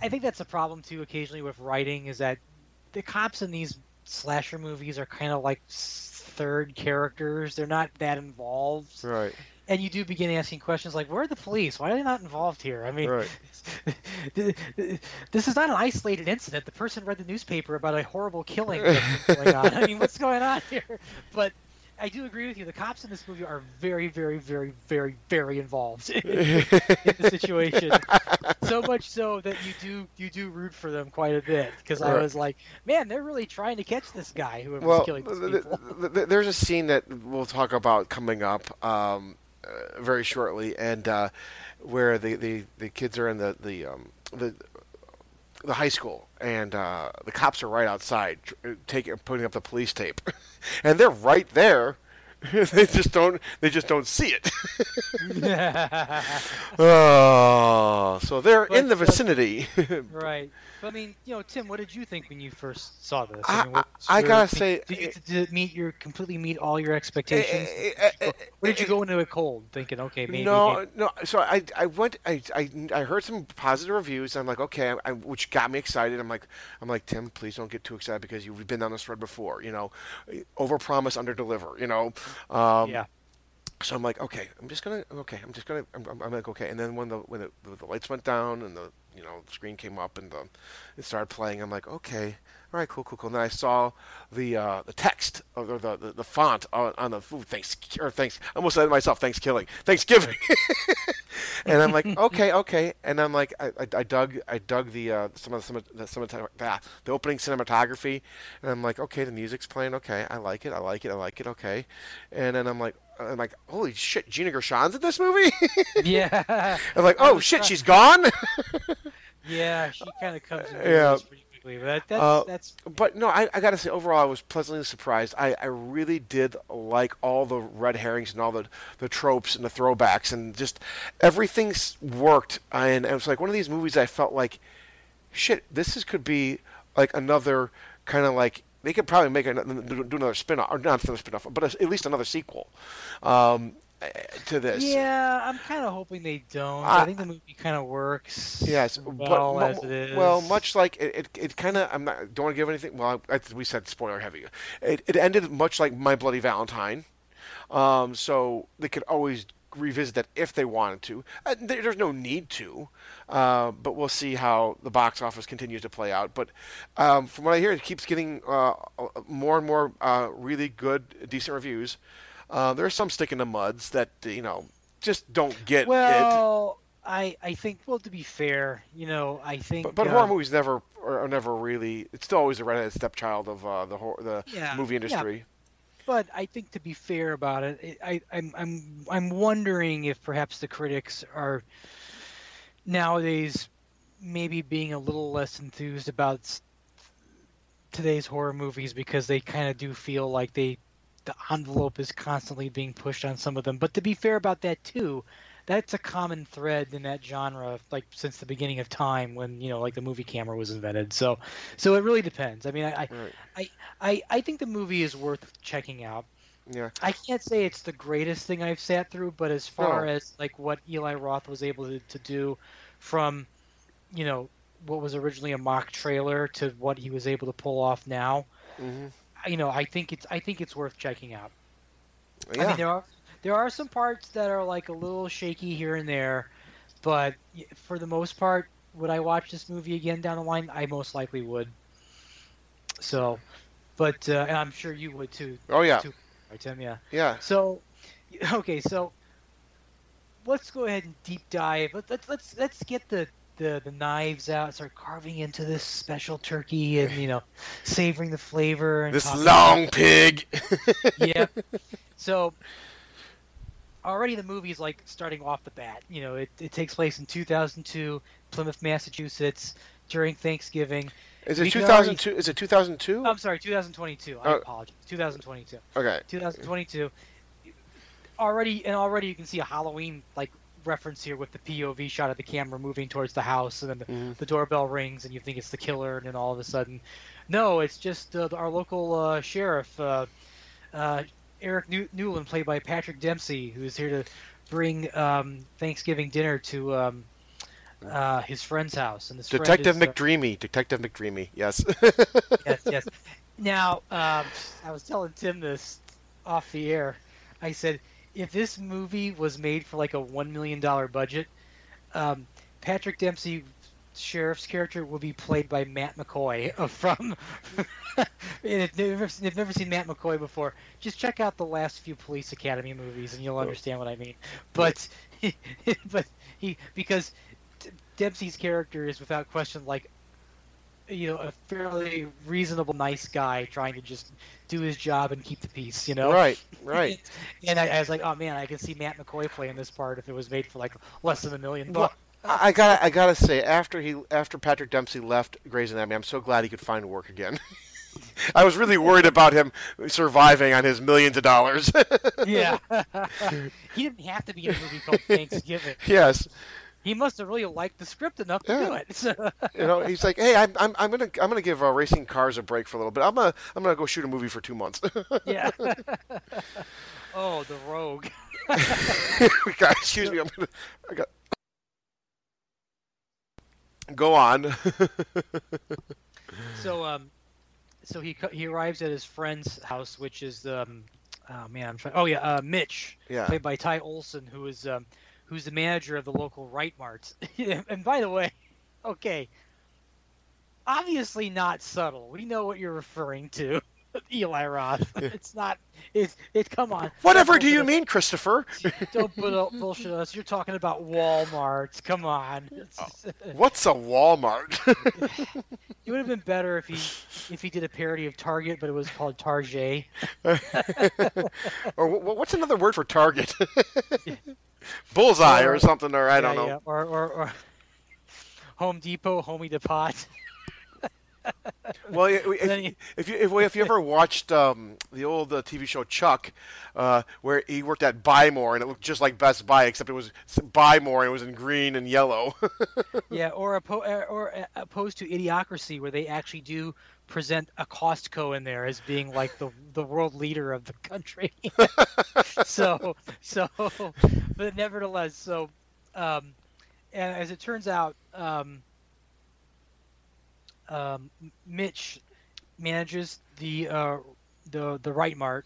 S6: I think that's a problem too. Occasionally with writing is that the cops in these slasher movies are kind of like third characters. They're not that involved,
S1: right.
S6: And you do begin asking questions like, "Where are the police? Why are they not involved here?" I mean,
S1: Right.
S6: this is not an isolated incident. The person read the newspaper about a horrible killing going on. I mean, what's going on here? But I do agree with you. The cops in this movie are very, very, very, very, very involved in, in the situation. So much so that you do you do root for them quite a bit because I was like, man, they're really trying to catch this guy who was
S1: well,
S6: killing these
S1: th-
S6: people.
S1: th- th- there's a scene that we'll talk about coming up um, uh, very shortly, and uh, where the, the, the kids are in the the um, the the high school, and uh, the cops are right outside, uh, taking putting up the police tape, and they're right there. they just don't. They just don't see it. Oh, so they're in the
S6: But, uh,
S1: vicinity.
S6: Right. But, I mean, you know, Tim, what did you think when you first saw this?
S1: I-
S6: mean,
S1: I gotta say,
S6: did, you, did it meet your completely meet all your expectations?
S1: eh, eh,
S6: or did you go into it cold, thinking, okay, maybe?
S1: No, no. So I, I went, I, I, I heard some positive reviews. I'm like, okay, I, which got me excited. I'm like, I'm like, Tim, please don't get too excited because you've been down this road before. You know, over promise, under deliver. You know. Um,
S6: yeah.
S1: So I'm like, okay, I'm just gonna, okay, I'm just gonna, I'm, I'm, like, okay. And then when the when the, the lights went down and the you know screen came up and the, it started playing, I'm like, okay, all right, cool, cool, cool. And then I saw the uh, the text or the the, the font on, on the food thanks or thanks. I almost said it myself, Thanksgiving, Thanksgiving. and I'm like, okay, okay. And I'm like, I, I, I dug, I dug the uh, some of the, some of the, some of the, ah, the opening cinematography, and I'm like, okay, the music's playing, okay, I like it, I like it, I like it, okay. And then I'm like, I'm like, holy shit, Gina Gershon's in this movie.
S6: Yeah.
S1: I'm like, oh shit, she's gone.
S6: yeah, she kind of comes in
S1: Yeah.
S6: yeah. pretty quickly. But that's,
S1: Uh,
S6: that's
S1: But no, I, I gotta say, overall, I was pleasantly surprised. I, I really did like all the red herrings and all the, the tropes and the throwbacks, and just everything worked. And it was like one of these movies I felt like, shit, this is, could be like another kind of like they could probably make another, do another spin-off or not another spin-off, but at least another sequel um, to this.
S6: yeah. I'm kind of hoping they don't.
S1: I-
S6: I, think the movie kind of works.
S1: Yes,
S6: well
S1: but
S6: as it is.
S1: well, much like it, it, it kind of. I'm not. Don't want to give anything. Well, I, we said spoiler heavy. It, it ended much like My Bloody Valentine. Um, so they could always revisit that if they wanted to. Uh, there's no need to, uh, but we'll see how the box office continues to play out. But um, from what I hear, it keeps getting uh, more and more uh, really good, decent reviews. Uh, are some stick in the muds that you know just don't get it.
S6: Well, I I think well to be fair, you know, I think
S1: But, but
S6: uh,
S1: horror movies never are never really. It's still always the redheaded stepchild of uh, the hor- the
S6: Yeah,
S1: movie
S6: yeah. But I think to be fair about it, it I, I'm I'm I'm wondering if perhaps the critics are nowadays maybe being a little less enthused about today's horror movies because they kind of do feel like they the envelope is constantly being pushed on some of them. But to be fair about that too, that's a common thread in that genre like since the beginning of time when you know like the movie camera was invented. So so it really depends. I mean I I,
S1: Right.
S6: I, I I think the movie is worth checking out.
S1: Yeah.
S6: I can't say it's the greatest thing I've sat through, but as far
S1: No.
S6: as like what Eli Roth was able to, to do from, you know, what was originally a mock trailer to what he was able to pull off now,
S1: hmm
S6: you know, I think it's I think it's worth checking out. I
S1: Yeah.
S6: mean, there are there are some parts that are like a little shaky here and there, but for the most part, would I watch this movie again down the line? I most likely would. So, but uh, and I'm sure you would too.
S1: Oh yeah.
S6: Too, right, Tim? Yeah.
S1: Yeah.
S6: So, okay, so let's go ahead and deep dive. Let, let's let's let's get the, the the knives out, start carving into this special turkey, and you know, savoring the flavor. And
S1: This long pig.
S6: yeah. So already the movie is like starting off the bat. You know, it, it takes place in 2002, Plymouth, Massachusetts, during Thanksgiving.
S1: Is it
S6: We can already-
S1: 2002? Is it 2002?
S6: I'm sorry, 2022. I
S1: Oh.
S6: apologize. 2022.
S1: Okay.
S6: 2022. Already and already you can see a Halloween like reference here with the POV shot of the camera moving towards the house, and then the,
S1: Mhm.
S6: the doorbell rings, and you think it's the killer, and then all of a sudden, no, it's just uh, our local uh, sheriff, uh, uh, Eric New- Newlon, played by Patrick Dempsey, who's here to bring um, Thanksgiving dinner to um, uh, his friend's house, and this friend
S1: Detective
S6: is, uh,
S1: McDreamy. Detective McDreamy. Yes.
S6: yes, yes. Now, um, I was telling Tim this off the air. I said, if this movie was made for like a one million dollar budget, um, Patrick Dempsey sheriff's character will be played by Matt McCoy from. if you've never, if you've never seen Matt McCoy before, just check out the last few Police Academy movies, and you'll oh. understand what I mean. But, but he because Dempsey's character is without question like you know a fairly reasonable nice guy trying to just do his job and keep the peace you know
S1: Right, right.
S6: and I, I was like oh man i can see matt mccoy playing this part if it was made for like less than a million bucks
S1: I gotta, I gotta say, after he, after Patrick Dempsey left Grey's Anatomy, I'm so glad he could find work again. I was really worried about him surviving on his millions of dollars.
S6: yeah he didn't have to be in a movie called thanksgiving
S1: yes,
S6: he must have really liked the script enough to do it So-
S1: you know, he's like, hey, I'm, I'm, I'm gonna, I'm gonna give uh, racing cars a break for a little bit. I'm gonna, I'm gonna go shoot a movie for two months.
S6: yeah oh the rogue
S1: God, excuse me, I'm gonna, I got. Go on.
S6: so um so he he arrives at his friend's house which is um oh man i'm trying oh yeah uh mitch
S1: Yeah.
S6: played by ty olsson who is um who's the manager of the local right mart and by the way okay obviously not subtle we know what you're referring to eli roth it's not it's it's come on
S1: Whatever
S6: Don't
S1: you
S6: bullshit
S1: mean, Christopher?
S6: don't put bullshit us you're talking about walmart come on oh, It's-
S1: What's a Walmart?
S6: It would have been better if he if he did a parody of Target, but it was called Target.
S1: or what's another word for target? Bullseye or something, or I don't know.
S6: yeah. Or, or or Home Depot, Homey Depot.
S1: Well, if,
S6: you-
S1: if you if, if you ever watched um, the old uh, TV show Chuck, uh, where he worked at Buy More and it looked just like Best Buy, except it was Buy More and it was in green and yellow.
S6: yeah, or oppo- uh, or uh, opposed to Idiocracy, where they actually do present a Costco in there as being like the the world leader of the country. so so, but nevertheless, so um, and as it turns out, um, um, Mitch manages the uh, the the Right Mart,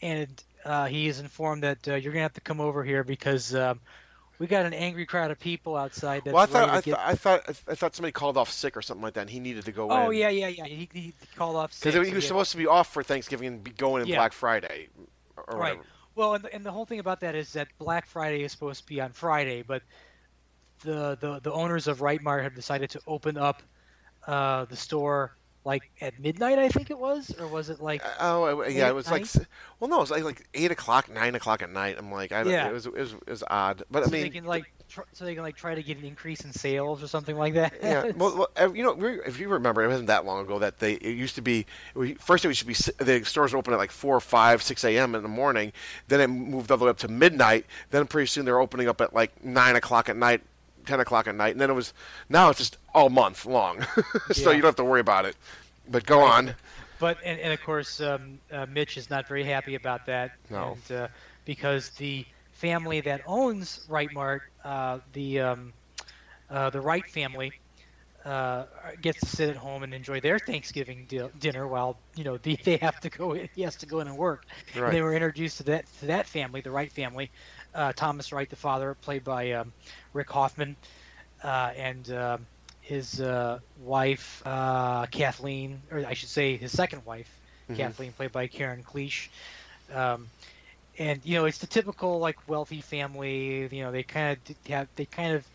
S6: and uh, he is informed that uh, you're gonna have to come over here because um, we got an angry crowd of people outside. That's
S1: well, I thought I,
S6: get...
S1: th- I thought I thought somebody called off sick or something like that. and He needed to go in.
S6: Oh yeah, yeah, yeah. He, he called off sick,
S1: Because he was
S6: yeah.
S1: supposed to be off for Thanksgiving and be going in
S6: Yeah.
S1: Black Friday, or
S6: Right.
S1: whatever.
S6: Well, and the, and the whole thing about that is that Black Friday is supposed to be on Friday, but the the, the owners of Right Mart have decided to open up uh, the store like at midnight, I think it was, or was it like?
S1: Oh, yeah, it was like
S6: night?
S1: s- well, no, it was like like eight o'clock, nine o'clock at night. I'm like, I don't,
S6: Yeah.
S1: it was it was it was odd, but I
S6: so
S1: mean,
S6: they can like tr- so they can like try to get an increase in sales or something like that.
S1: yeah. Well, well, uh, you know, if you remember, it wasn't that long ago that they it used to be first it used to be the stores open at like four, five, six a.m. in the morning. Then it moved all the way up to midnight. Then pretty soon they're opening up at like nine o'clock at night, ten o'clock at night, and then it was now it's just all month long, so
S6: Yeah.
S1: you don't have to worry about it. But go on.
S6: But and, and of course, um, uh, Mitch is not very happy about that.
S1: No.
S6: And, uh, because the family that owns Right Mart, uh, the um, uh, the Wright family, uh, gets to sit at home and enjoy their Thanksgiving di- dinner while you know the, they have to go. In, he has to go in and work.
S1: Right.
S6: And they were introduced to that to that family, the Wright family. Uh, Thomas Wright, the father, played by um, Rick Hoffman, uh, and um his uh, wife uh, Kathleen, or I should say his second wife
S1: Mhm.
S6: Kathleen, played by Karen Cliche. Um, and you know, it's the typical like wealthy family. You know, they kind of have they kind of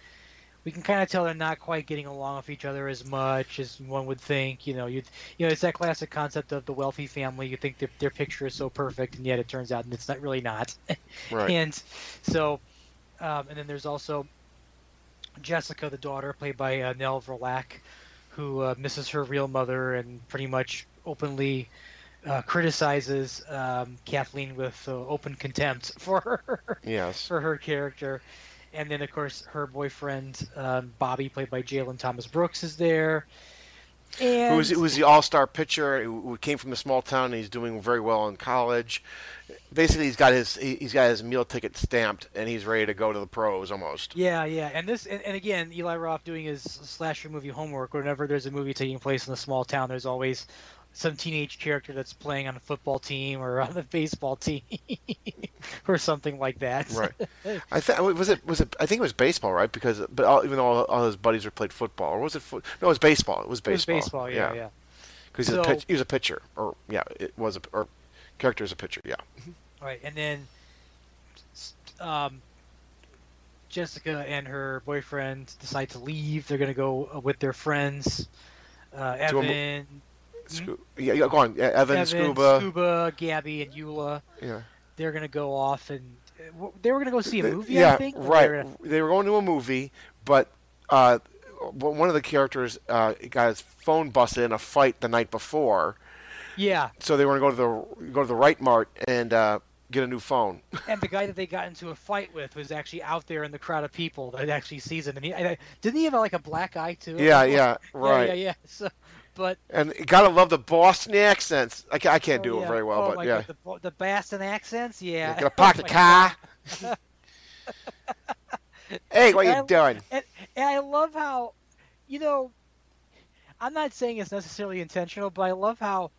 S6: we can kind of tell they're not quite getting along with each other as much as one would think. You know, you you know, it's that classic concept of the wealthy family. You think their their picture is so perfect, and yet it turns out it's not really not.
S1: Right.
S6: and so, um, and then there's also Jessica, the daughter, played by uh, Nell Verlaque, who uh, misses her real mother and pretty much openly uh, criticizes um, Kathleen with uh, open contempt for her
S1: Yes.
S6: for her character. And then, of course, her boyfriend um, Bobby, played by Jalen Thomas Brooks, is there. And
S1: who was who was the all-star pitcher who who came from a small town and he's doing very well in college. Basically, he's got his he- he's got his meal ticket stamped and he's ready to go to the pros almost.
S6: Yeah, yeah, and this, and, and again, Eli Roth doing his slasher movie homework. Whenever there's a movie taking place in a small town, there's always some teenage character that's playing on a football team or on the baseball team or something like that.
S1: Right. I think was it was it I think it was baseball, right? Because but all, even though all, all his buddies were played football, or was it foot? No, it was baseball. It was
S6: It was
S1: baseball.
S6: baseball, yeah, yeah.
S1: Because he's
S6: So-
S1: pitch, he was a pitcher, or yeah, it was a or character is a pitcher. Yeah.
S6: Right, and then um, Jessica and her boyfriend decide to leave. They're gonna go uh, with their friends, uh,
S1: To
S6: Evan,
S1: yeah, yeah, go on. Yeah, Evan,
S6: Evan,
S1: Scuba.
S6: Scuba, Gabby, and Eula.
S1: Yeah.
S6: They're gonna go off and they were gonna go see a movie.
S1: yeah,
S6: I think. or they
S1: right.
S6: were gonna-
S1: They were going to a movie, but uh, one of the characters uh, got his phone busted in a fight the night before,
S6: Yeah,
S1: so they were going to go to the go to the Right Mart and uh, get a new phone.
S6: and the guy that they got into a fight with was actually out there in the crowd of people that actually sees him. And he I, I- didn't he have like a black eye too?
S1: Yeah, yeah, right.
S6: Yeah, yeah, yeah. So, but
S1: And you gotta love the Boston accents. I, I can't do
S6: oh,
S1: it very well,
S6: oh,
S1: but yeah.
S6: God, the, the Boston accents, yeah.
S1: Gonna oh, park the
S6: Oh,
S1: car. Hey, what
S6: And
S1: you doing?
S6: And, and I love how, you know, I'm not saying it's necessarily intentional, but I love how.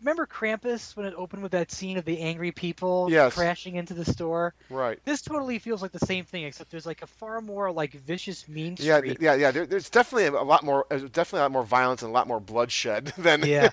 S6: Remember Krampus when it opened with that scene of the angry people
S1: Yes.
S6: crashing into the store?
S1: Right.
S6: This totally feels like the same thing, except there's like a far more like vicious, mean
S1: Yeah,
S6: streak.
S1: th- yeah, yeah. There, there's definitely a lot more. There's definitely a lot more violence and a lot more bloodshed than.
S6: yeah,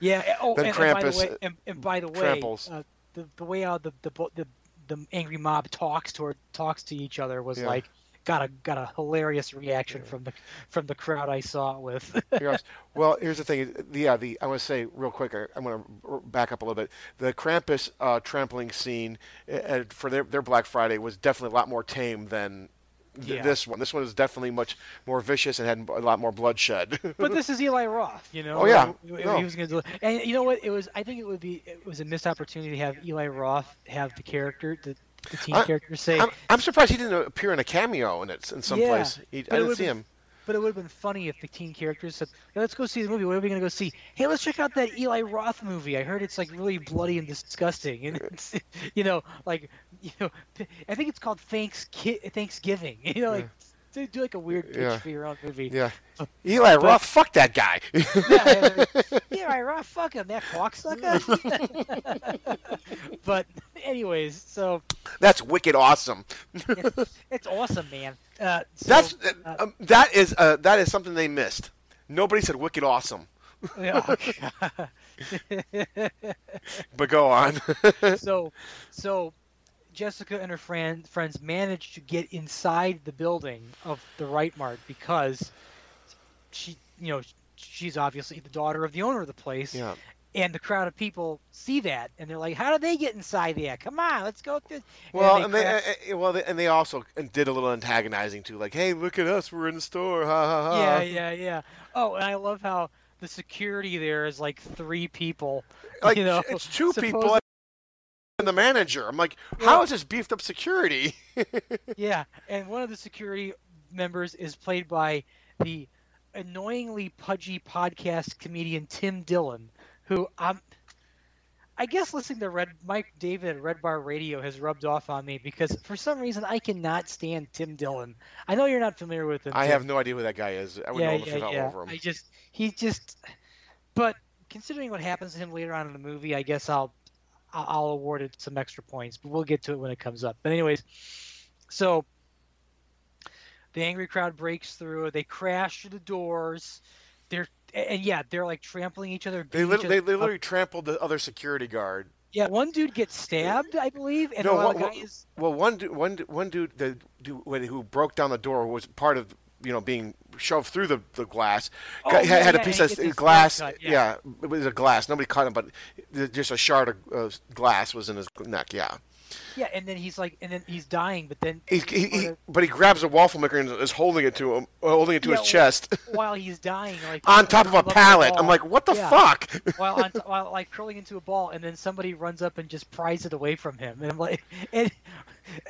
S6: yeah. Oh,
S1: Than
S6: and, and by the way, and, and by the way, uh, the the way how the the the the angry mob talks toward talks to each other was
S1: Yeah.
S6: like got a got a hilarious reaction from the from the crowd I saw it with.
S1: Well, here's the thing. Yeah, the I want to say real quick. I, I'm going to back up a little bit. The Krampus uh, trampling scene uh, for their their Black Friday was definitely a lot more tame than th-
S6: Yeah.
S1: this one. This one is definitely much more vicious and had a lot more bloodshed.
S6: but this is Eli Roth, you know.
S1: Oh, yeah. No.
S6: he was gonna do, and you know what? It was. I think it would be. It was a missed opportunity to have Eli Roth have the character, the, the teen
S1: I-
S6: character, say.
S1: I'm, I'm surprised he didn't appear in a cameo in it in some
S6: Yeah,
S1: place. He,
S6: but
S1: I
S6: it
S1: didn't see
S6: been-
S1: him.
S6: But it would have been funny if the teen characters said, hey, "Let's go see the movie. What are we gonna go see? Hey, let's check out that Eli Roth movie. I heard it's like really bloody and disgusting, and it's, you know, like, you know, I think it's called Thanks Thanksgiving. You know, like, do, do like a weird pitch
S1: Yeah.
S6: for your own movie.
S1: Yeah. Eli Roth, fuck that guy.
S6: yeah, Eli Roth, fuck him, that cocksucker. but anyways, so
S1: That's wicked awesome.
S6: it's, it's awesome, man. Uh, so,
S1: That's
S6: uh,
S1: um, that is uh, that is something they missed. Nobody said wicked awesome.
S6: yeah,
S1: But go on.
S6: so so Jessica and her friend friends managed to get inside the building of the Right Mart because she you know she's obviously the daughter of the owner of the place.
S1: Yeah.
S6: And the crowd of people see that, and they're like, "How did they get inside there? Come on, let's go through."
S1: Well,
S6: they
S1: and they, uh, well, they, and they also did a little antagonizing too, like, "Hey, look at us, we're in the store, ha ha ha."
S6: yeah, yeah, yeah. Oh, and I love how the security there is like three people.
S1: Like
S6: you know,
S1: it's two people
S6: supposed-
S1: and the manager. I'm like, how is this beefed up security?
S6: yeah, and one of the security members is played by the annoyingly pudgy podcast comedian Tim Dillon, who I'm. I guess listening to Red Mike David at Red Bar Radio has rubbed off on me because for some reason I cannot stand Tim Dillon. I know you're not familiar with him.
S1: I
S6: Tim.
S1: have no idea who that guy is. I would know him if I over him.
S6: I just he just, but considering what happens to him later on in the movie, I guess I'll I'll award it some extra points, but we'll get to it when it comes up. But anyways, so the angry crowd breaks through. They crash through the doors. They're and yeah, they're like trampling each other.
S1: They, lit-
S6: each
S1: they,
S6: other
S1: they
S6: up.
S1: literally trampled the other security guard.
S6: yeah, one dude gets stabbed, I believe, and
S1: no, one,
S6: guy is
S1: well, one dude, one, dude, the dude who broke down the door was part of you know being shoved through the, the glass.
S6: Oh,
S1: had,
S6: yeah,
S1: had a piece of glass.
S6: cut, yeah.
S1: yeah. it was a glass. Nobody caught him, but just a shard of uh, glass was in his neck. Yeah.
S6: Yeah, and then he's like, and then he's dying, but then
S1: He, he, he, but he grabs a waffle maker and is holding it to him, holding it to
S6: Yeah,
S1: his chest,
S6: while he's dying, like
S1: on top of a
S6: curled up in
S1: pallet. I'm like, what the
S6: Yeah.
S1: fuck?
S6: while on, while like curling into a ball, and then somebody runs up and just pries it away from him, and I'm like, and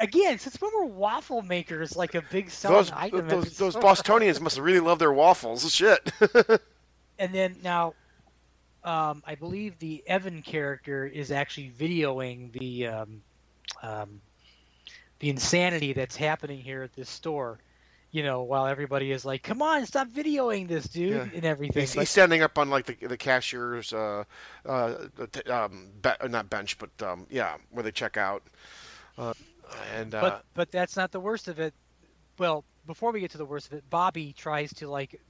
S6: again, since when were waffle makers like a big selling
S1: those
S6: item?
S1: those, those? Bostonians must really love their waffles. Shit.
S6: And then now, um, I believe the Evan character is actually videoing the um, um, the insanity that's happening here at this store. You know, while everybody is like, "Come on, stop videoing this, dude,"
S1: Yeah.
S6: and everything.
S1: He's,
S6: But-
S1: he's standing up on like the the cashier's uh, uh, t- um, be- not bench, but um, yeah, where they check out. Uh, and uh,
S6: but but that's not the worst of it. Well, before we get to the worst of it, Bobby tries to like,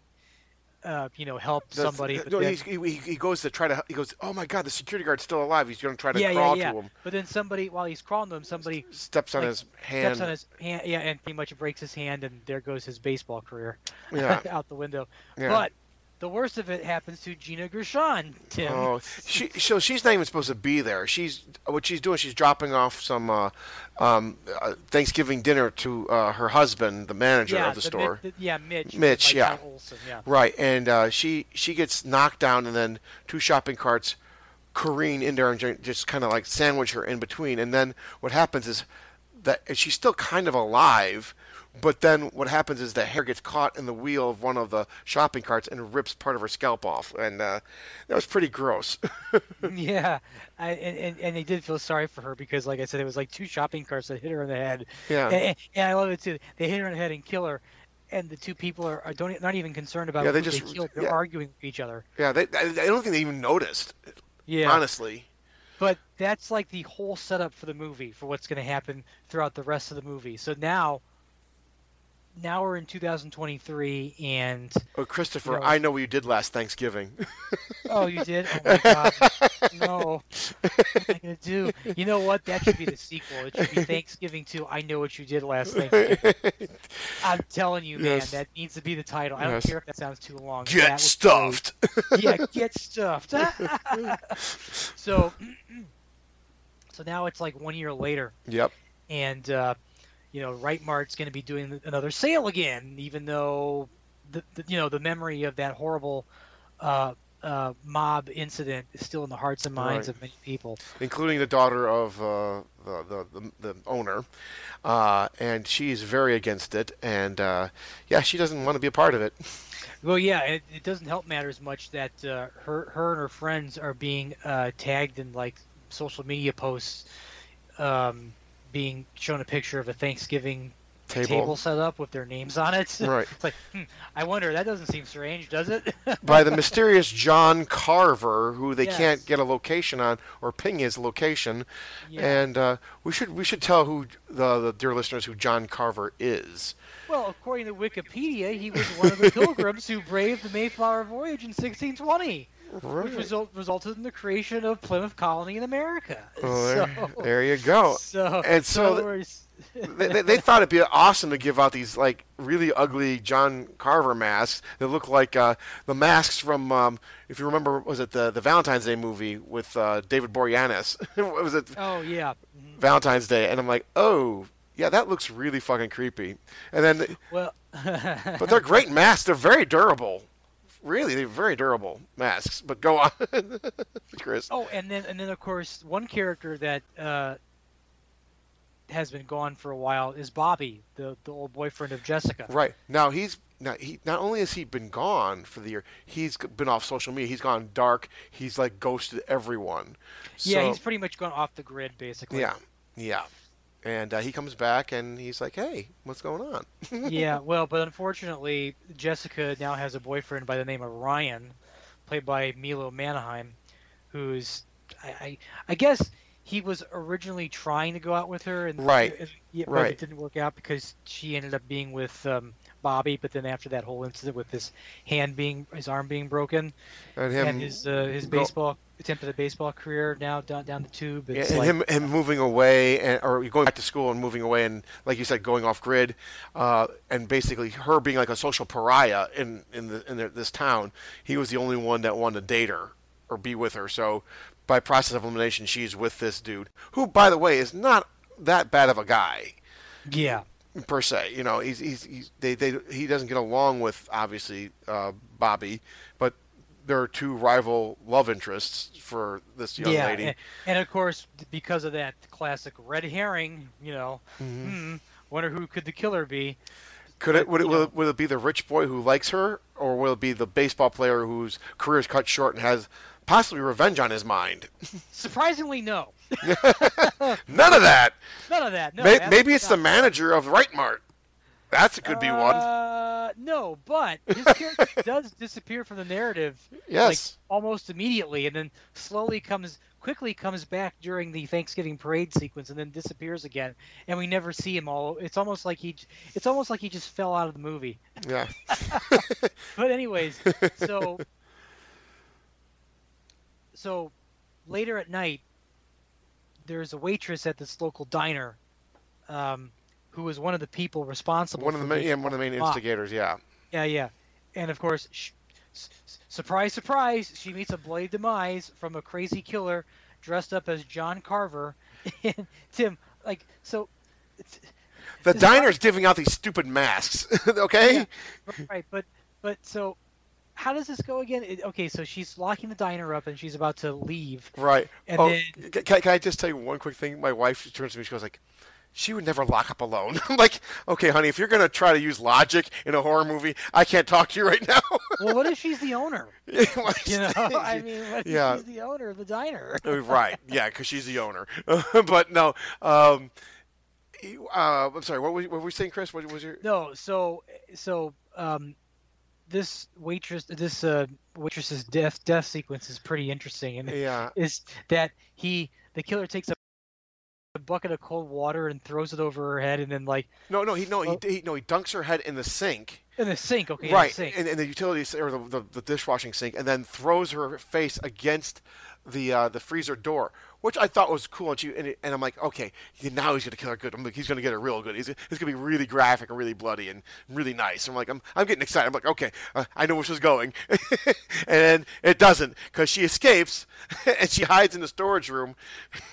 S6: uh, you know, help somebody.
S1: no,
S6: then-
S1: he, he goes to try to. He goes, oh my god, the security guard's still alive. He's going to try to
S6: yeah,
S1: crawl
S6: yeah, yeah.
S1: to him.
S6: But then somebody, while he's crawling to him, somebody
S1: Steps on
S6: like,
S1: his hand.
S6: Steps on his hand, yeah, and pretty much breaks his hand, and there goes his baseball career
S1: Yeah.
S6: out the window. But the worst of it happens to Gina Gershon, Tim.
S1: Oh, she so she's not even supposed to be there. She's what she's doing. She's dropping off some uh, um, uh, Thanksgiving dinner to uh, her husband, the manager
S6: yeah,
S1: of the,
S6: Mi-
S1: store.
S6: the- yeah, Mitch.
S1: Mitch, yeah.
S6: Olsson, yeah.
S1: Right, and uh, she she gets knocked down, and then two shopping carts careen in there and just kind of like sandwich her in between. And then what happens is that she's still kind of alive, but then what happens is the hair gets caught in the wheel of one of the shopping carts and rips part of her scalp off, and uh, that was pretty gross.
S6: yeah, I, and, and they did feel sorry for her because, like I said, it was like two shopping carts that hit her in the head.
S1: Yeah.
S6: and, and I love it too. They hit her in the head and kill her, and the two people are, are don't not even concerned about
S1: Yeah, they just-
S6: they killed. They're
S1: yeah.
S6: arguing with each other.
S1: yeah, they, I, I don't think they even noticed.
S6: Yeah,
S1: honestly.
S6: But that's like the whole setup for the movie for what's going to happen throughout the rest of the movie. So now, now we're in 2023, and
S1: Oh, Christopher,
S6: You know-
S1: I know what you did last Thanksgiving.
S6: oh, you did? Oh my god, no! What am I gonna do? You know what? That should be the sequel. It should be Thanksgiving too. I know what you did last Thanksgiving. I'm telling you, man,
S1: Yes.
S6: that needs to be the title. I don't
S1: Yes.
S6: care if that sounds too long.
S1: Get stuffed.
S6: great. yeah, get stuffed. so, so now it's like one year later,
S1: Yep.
S6: and uh, you know, Right Mart's going to be doing another sale again, even though the, the you know the memory of that horrible uh, uh, mob incident is still in the hearts and minds
S1: Right.
S6: of many people.
S1: including the daughter of uh, the, the, the owner, uh, and she's very against it. And uh, yeah, she doesn't want to be a part of it.
S6: Well, yeah, it, it doesn't help matters much that uh, her her and her friends are being uh, tagged in like social media posts, um, being shown a picture of a Thanksgiving
S1: Table.
S6: table set up with their names on it.
S1: Right.
S6: it's like, hmm, I wonder. That doesn't seem strange, does it?
S1: by the mysterious John Carver, who they
S6: Yes.
S1: can't get a location on or ping his location.
S6: Yeah.
S1: And uh, we should we should tell who the, the dear listeners who John Carver is.
S6: well, according to Wikipedia, he was one of the pilgrims who braved the Mayflower voyage in 1620,
S1: Right.
S6: which result, resulted in the creation of Plymouth Colony in America.
S1: Oh, there,
S6: so,
S1: there you go.
S6: So,
S1: and so
S6: we're-
S1: they, they, they thought it'd be awesome to give out these like really ugly John Carver masks that look like uh, the masks from um, if you remember was it the the Valentine's Day movie with uh, David Boreanaz? Was it
S6: oh yeah.
S1: Valentine's Day? And I'm like, oh yeah, that looks really fucking creepy. And then,
S6: Well,
S1: but they're great masks. They're very durable. Really, they're very durable masks. But go on, Chris.
S6: Oh, and then and then of course one character that uh, has been gone for a while is Bobby, the the old boyfriend of Jessica.
S1: Right now, he's now he not only has he been gone for the year, he's been off social media. He's gone dark. He's like ghosted everyone.
S6: Yeah,
S1: So-
S6: he's pretty much gone off the grid basically.
S1: yeah, yeah. And uh, he comes back and he's like, "Hey, what's going on?"
S6: yeah, well, but unfortunately, Jessica now has a boyfriend by the name of Ryan, played by Milo Manheim, who's I I, I guess he was originally trying to go out with her, and
S1: Right,
S6: and- yeah, but
S1: right.
S6: it didn't work out because she ended up being with um, Bobby. But then after that whole incident with his hand being his arm being broken,
S1: And him
S6: and his uh, his baseball attempt at a baseball career now down down the tube.
S1: Yeah,
S6: It's
S1: and
S6: like,
S1: him him moving away and or going back to school and moving away and like you said going off grid, uh, and basically her being like a social pariah in in the in the, this town. He was the only one that wanted to date her or be with her. So by process of elimination, she's with this dude who, by the way, is not that bad of a guy
S6: yeah.
S1: per se. You know, he's he's, he's they, they he doesn't get along with obviously uh, Bobby, but there are two rival love interests for this young
S6: yeah,
S1: lady.
S6: And, and of course, because of that classic red herring, you know,
S1: Mm-hmm.
S6: hmm, wonder who could the killer be?
S1: Could it would it, will it will it be the rich boy who likes her, or will it be the baseball player whose career is cut short and has possibly revenge on his mind?
S6: Surprisingly, no.
S1: None of that.
S6: None of that. No.
S1: May- maybe it's the manager of Right Mart. That could be one.
S6: Uh, no, but his character does disappear from the narrative.
S1: Yes.
S6: Like almost immediately, and then slowly comes quickly comes back during the Thanksgiving parade sequence, and then disappears again, and we never see him. All it's almost like he, it's almost like he just fell out of the movie.
S1: Yeah.
S6: But anyways, so so later at night, there's a waitress at this local diner, um, who was one of the people responsible.
S1: one of the main, yeah, one of the main instigators. Yeah.
S6: Yeah, yeah, and of course, sh- s- s- surprise, surprise, she meets a bloody demise from a crazy killer dressed up as John Carver. and Tim, like, so, it's,
S1: The diner's giving out these stupid masks. okay.
S6: right, but but so. How does this go again? It, okay, so she's locking the diner up and she's about to leave.
S1: Right.
S6: And
S1: oh,
S6: then
S1: can, can I just tell you one quick thing? My wife turns to me. She goes like, "She would never lock up alone." I'm like, "Okay, honey, if you're gonna try to use logic in a horror movie, I can't talk to you right now."
S6: well, what if she's the owner? You know, I mean, what if
S1: Yeah.
S6: she's the owner of the diner?
S1: Uh, right. Yeah, because she's the owner. but no. Um, uh, I'm sorry. What were, what were we saying, Chris? What was your?
S6: No, so so um, this waitress, this uh, waitress's death death sequence is pretty interesting, and
S1: Yeah.
S6: is that he the killer takes a bucket of cold water and throws it over her head, and then like
S1: No, no. He no. He, he no. He dunks her head in the sink.
S6: in the sink. Okay, in
S1: right.
S6: the sink.
S1: In, in the utilities or the, the, the dishwashing sink, and then throws her face against the uh, the freezer door, which I thought was cool. And, she, and, it- and I'm like, okay, now he's gonna kill her good. I'm like, he's gonna get her real good. He's, it's gonna be really graphic and really bloody and really nice. I'm like, I'm, I'm getting excited. I'm like, okay, uh, I know where she's going, and it doesn't because she escapes and she hides in the storage room.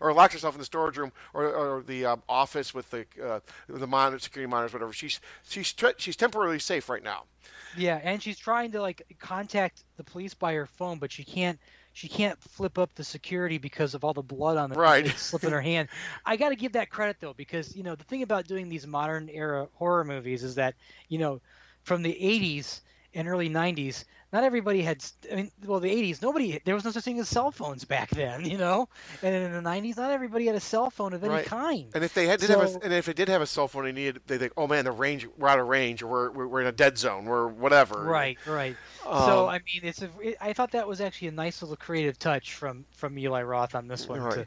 S1: Or locks herself in the storage room, or, or the um, office with the uh, the monitor, security monitors, whatever. She's she's she's temporarily safe right now.
S6: Yeah, and she's trying to like contact the police by her phone, but she can't. She can't flip up the security because of all the blood on the
S1: Right.
S6: slip in her hand. I got to give that credit though, because you know the thing about doing these modern era horror movies is that you know from the '80s and early '90s, not everybody had. I mean, well, the '80s, nobody there was no such thing as cell phones back then, you know. And in the '90s, not everybody had a cell phone of any
S1: Right.
S6: kind.
S1: And if they had, did have a, and if they did have a cell phone, they needed they think, oh man, the range we're out of range, or we're we're, in a dead zone, we're whatever.
S6: Right, right. so
S1: Um,
S6: I mean, it's a. It, I thought that was actually a nice little creative touch from from Eli Roth on this one.
S1: Right.
S6: To,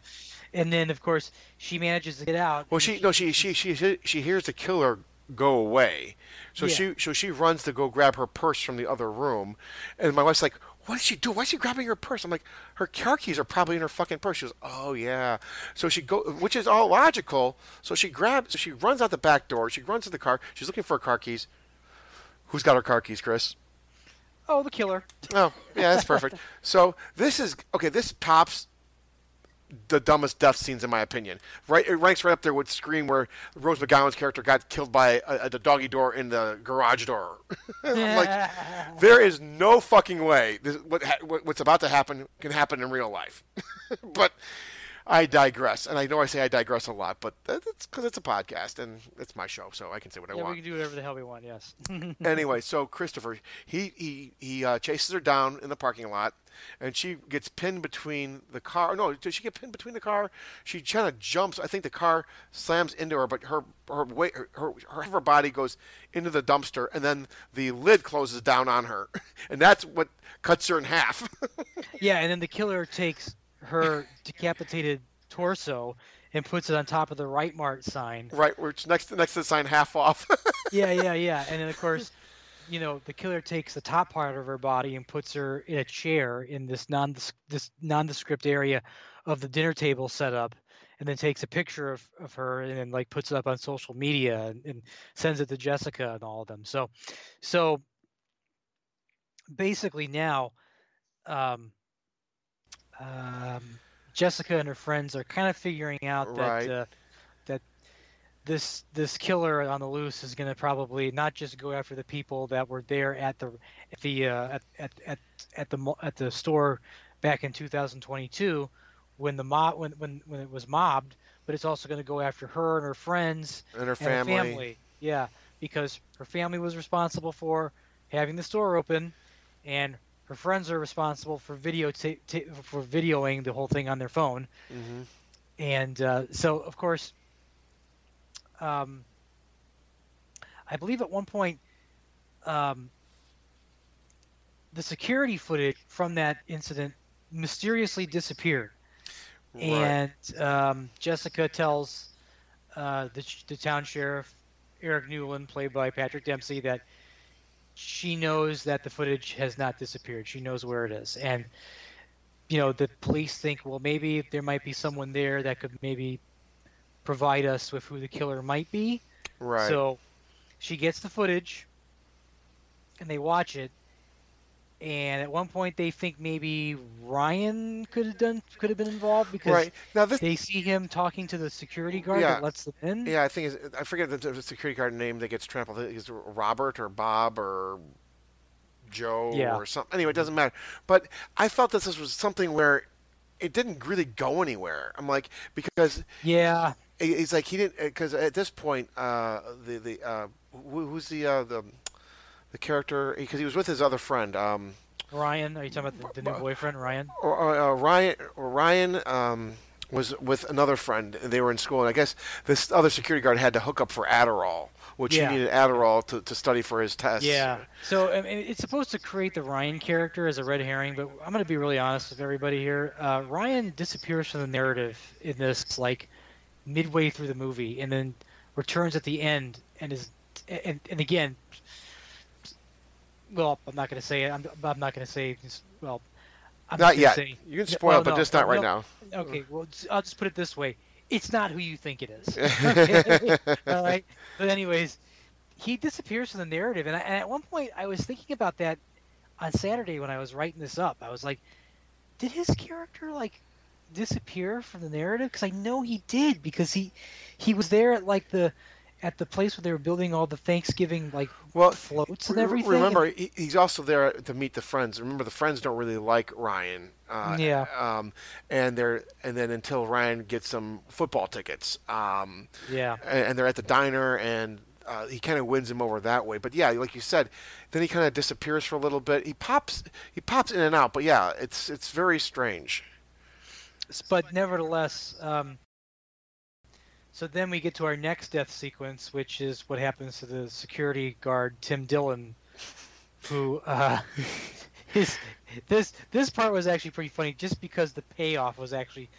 S6: and then of course she manages to get out.
S1: Well, she no, she she she she hears the killer go away, so
S6: Yeah.
S1: she so she runs to go grab her purse from the other room, and my wife's like, "What is she do? Why is she grabbing her purse?" I'm like, "Her car keys are probably in her fucking purse." She goes, "Oh yeah," so she go, which is all logical. So she grabs, so she runs out the back door. She runs to the car. She's looking for her car keys. Who's got her car keys, Chris?
S6: Oh, the killer.
S1: Oh, yeah, that's perfect. so this is okay. This tops the dumbest death scenes in my opinion. Right, it ranks right up there with Scream, where Rose McGowan's character got killed by uh, a, a, the doggy door in the garage door. Like, there is no fucking way this, what, what what's about to happen can happen in real life. but I digress, and I know I say I digress a lot, but that's because it's a podcast and it's my show, so I can say what I
S6: Yeah,
S1: want
S6: we can do whatever the hell we want. Yes.
S1: anyway, so Christopher, he he he uh, chases her down in the parking lot, and she gets pinned between the car. No, does she get pinned between the car? She kind of jumps. I think the car slams into her, but her her weight, her, her her her body goes into the dumpster, and then the lid closes down on her, and that's what cuts her in half.
S6: Yeah, and then the killer takes her decapitated torso and puts it on top of the Right Mart sign.
S1: right, which next to, next to the sign half off.
S6: Yeah, yeah, yeah. And then of course, you know, the killer takes the top part of her body and puts her in a chair in this non this nondescript area of the dinner table setup, and then takes a picture of, of her and then like puts it up on social media and, and sends it to Jessica and all of them. So, so basically now, um, um, Jessica and her friends are kind of figuring out that
S1: Right.
S6: uh, that this this killer on the loose is going to probably not just go after the people that were there at the at the uh, at, at at the at the store back in 2022 when the mob when when when it was mobbed, but it's also going to go after her and her friends
S1: And her family.
S6: family. Yeah, because her family was responsible for having the store open, and her friends are responsible for video ta- ta- for videoing the whole thing on their phone.
S1: hmm
S6: And uh, so, of course, um, I believe at one point, um, the security footage from that incident mysteriously disappeared.
S1: Right.
S6: And um, Jessica tells uh, the, the town sheriff, Eric Newlon, played by Patrick Dempsey, that she knows that the footage has not disappeared. She knows where it is. And, you know, the police think, well, maybe there might be someone there that could maybe provide us with who the killer might be.
S1: Right.
S6: So she gets the footage and they watch it. And at one point, they think maybe Ryan could have done could have been involved because
S1: Right. Now this
S6: they see him talking to the security guard
S1: Yeah.
S6: that lets them in.
S1: Yeah, I think it's, I forget the, security guard name that gets trampled. I think it's Robert or Bob or Joe
S6: Yeah.
S1: or something. Anyway, it doesn't matter. But I felt that this was something where it didn't really go anywhere. I'm like because
S6: Yeah.
S1: it's like he didn't because at this point uh, the the uh, who, who's the uh, the the character because he was with his other friend. Um,
S6: Ryan, are you talking about the, the new boyfriend, Ryan?
S1: or, uh, Ryan or Ryan um, was with another friend. and They were in school, and I guess this other security guard had to hook up for Adderall, which
S6: Yeah.
S1: he needed Adderall to, to study for his test.
S6: Yeah. So I mean, it's supposed to create the Ryan character as a red herring, but I'm going to be really honest with everybody here. Uh, Ryan disappears from the narrative in this like midway through the movie, and then returns at the end, and is and and again. Well, I'm not going to say it. I'm, I'm not going to say. Well, I'm
S1: Not yet.
S6: Say,
S1: You can spoil
S6: well,
S1: but
S6: no,
S1: just not right
S6: no.
S1: now.
S6: Okay, well, I'll just put it this way: it's not who you think it is. All right. But anyways, he disappears from the narrative, and, I, and at one point, I was thinking about that on Saturday when I was writing this up. I was like, did his character like disappear from the narrative? Because I know he did, because he he was there at like the at the place where they were building all the Thanksgiving like
S1: Well,
S6: floats and everything.
S1: Remember, he's also there to meet the friends. Remember, the friends don't really like Ryan. Uh,
S6: Yeah.
S1: Um, and they're and then until Ryan gets some football tickets. Um,
S6: Yeah.
S1: and, and they're at the diner, and uh, he kind of wins him over that way. But yeah, like you said, then he kind of disappears for a little bit. He pops he pops in and out, but yeah, it's it's very strange.
S6: But nevertheless, um, so then we get to our next death sequence, which is what happens to the security guard Tim Dillon, who uh, his this this part was actually pretty funny, just because the payoff was actually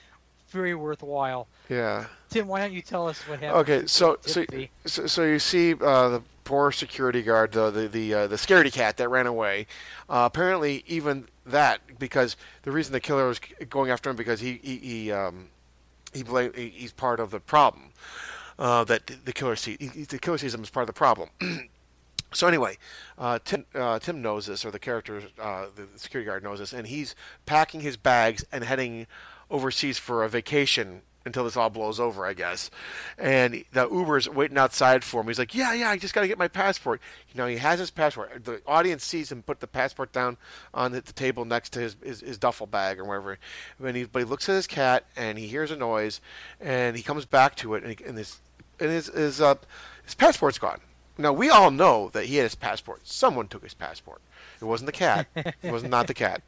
S6: very worthwhile.
S1: Yeah.
S6: Tim, why don't you tell us what happened?
S1: Okay, so so, so so you see uh, the poor security guard, the the the, uh, the scaredy cat that ran away. Uh, apparently, even that because the reason the killer was going after him because he he, he um he blame he, he's part of the problem. Uh, that the killer sees he, the killer sees him as part of the problem. So anyway, uh, Tim uh, Tim knows this, or the character, uh, the security guard knows this, and he's packing his bags and heading overseas for a vacation until this all blows over, I guess. And the Uber's waiting outside for him. He's like, "Yeah, yeah, I just got to get my passport." You know, he has his passport. The audience sees him put the passport down on the, the table next to his, his, his duffel bag or wherever. And he, but he looks at his cat and he hears a noise, and he comes back to it, and, he, and his and his his, uh, his passport's gone. Now we all know that he had his passport. Someone took his passport. It wasn't the cat. it was not the cat.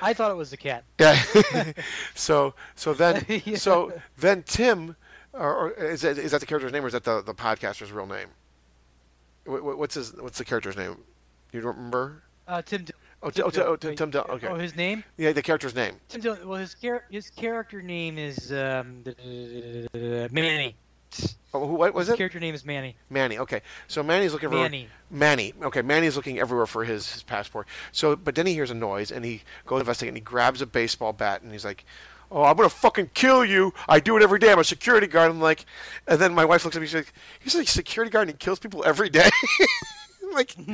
S6: I thought it was the cat.
S1: Yeah. so so then
S6: Yeah.
S1: so then Tim, or, or is that is that the character's name or is that the the podcaster's real name? What, what- what's his what's the character's name? You don't remember?
S6: Uh, Tim. Dillon.
S1: Oh,
S6: Tim
S1: oh, Ti-
S6: Dillon.
S1: oh, Tim- Tim Dillon, okay.
S6: Oh, his name?
S1: Yeah, the character's name.
S6: Tim Dillon. Well, his char- his character name is um, Manny.
S1: Oh, who, what was
S6: His
S1: it?
S6: character name is Manny.
S1: Manny. Okay, so Manny's looking for
S6: Manny.
S1: Manny. Okay, Manny's looking everywhere for his, his passport. So, but then he hears a noise and he goes to investigate and he grabs a baseball bat and he's like, "Oh, I'm gonna fucking kill you! I do it every day. I'm a security guard." I'm like, and then my wife looks at me. She's like, "He's like a security guard and he kills people every day." Like,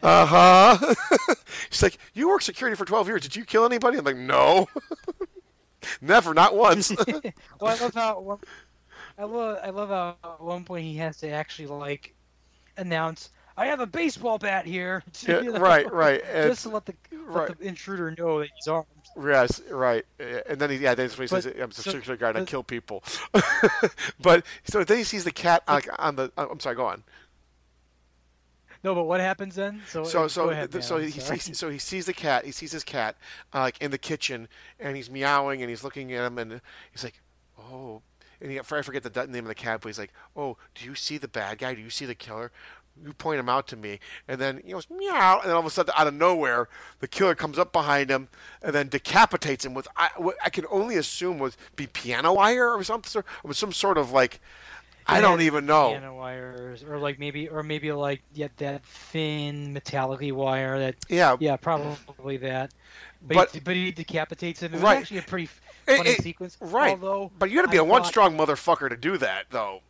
S1: uh huh. She's like, "You work security for 12 years. Did you kill anybody?" I'm like, "No, never, not once."
S6: well, I love how one- I love I love how at one point he has to actually like announce, "I have a baseball bat here." You know?
S1: right, right, and-
S6: Just to let the let
S1: right.
S6: the intruder know that he's armed.
S1: Yes, right. Uh, And then he, yeah, then he says, "I'm a
S6: so-
S1: security guard. I kill people." but so then he sees the cat like on the. uh, I'm sorry. Go on.
S6: No, but what happens then? So
S1: So so
S6: ahead, man,
S1: so he sees, so he sees the cat. He sees his cat uh, like in the kitchen, and he's meowing and he's looking at him, and he's like, "Oh." And he, I forget the name of the cat, but he's like, "Oh, do you see the bad guy? Do you see the killer?" You point him out to me, and then he goes meow, and then all of a sudden, out of nowhere, the killer comes up behind him and then decapitates him with I, what I can only assume was be piano wire or some sort, or some sort of like I don't even know.
S6: Piano wires, or like maybe, or maybe like yeah, that thin metallic wire. That
S1: Yeah.
S6: yeah, probably that. But
S1: But-
S6: he, but he decapitates him. It was
S1: Right.
S6: actually a pretty
S1: It- it-
S6: sequence.
S1: right?
S6: Although,
S1: but you got to be
S6: a
S1: a one strong motherfucker to do that, though.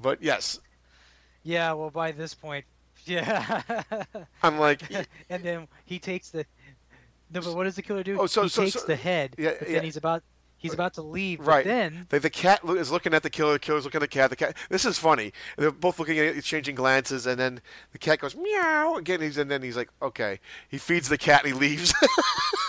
S1: But yes,
S6: Yeah, well, by this point, yeah.
S1: I'm like,
S6: and then he takes the. No, but what does the killer do?
S1: Oh, so-
S6: he
S1: so-
S6: takes
S1: so-
S6: the head.
S1: yeah, yeah.
S6: Then he's about he's about to leave.
S1: Right.
S6: then
S1: the, the cat is looking at the killer. The killer's looking at the cat. The cat. This is funny. They're both looking at exchanging glances, and then the cat goes meow again. He's and then he's like, okay. He feeds the cat and he leaves.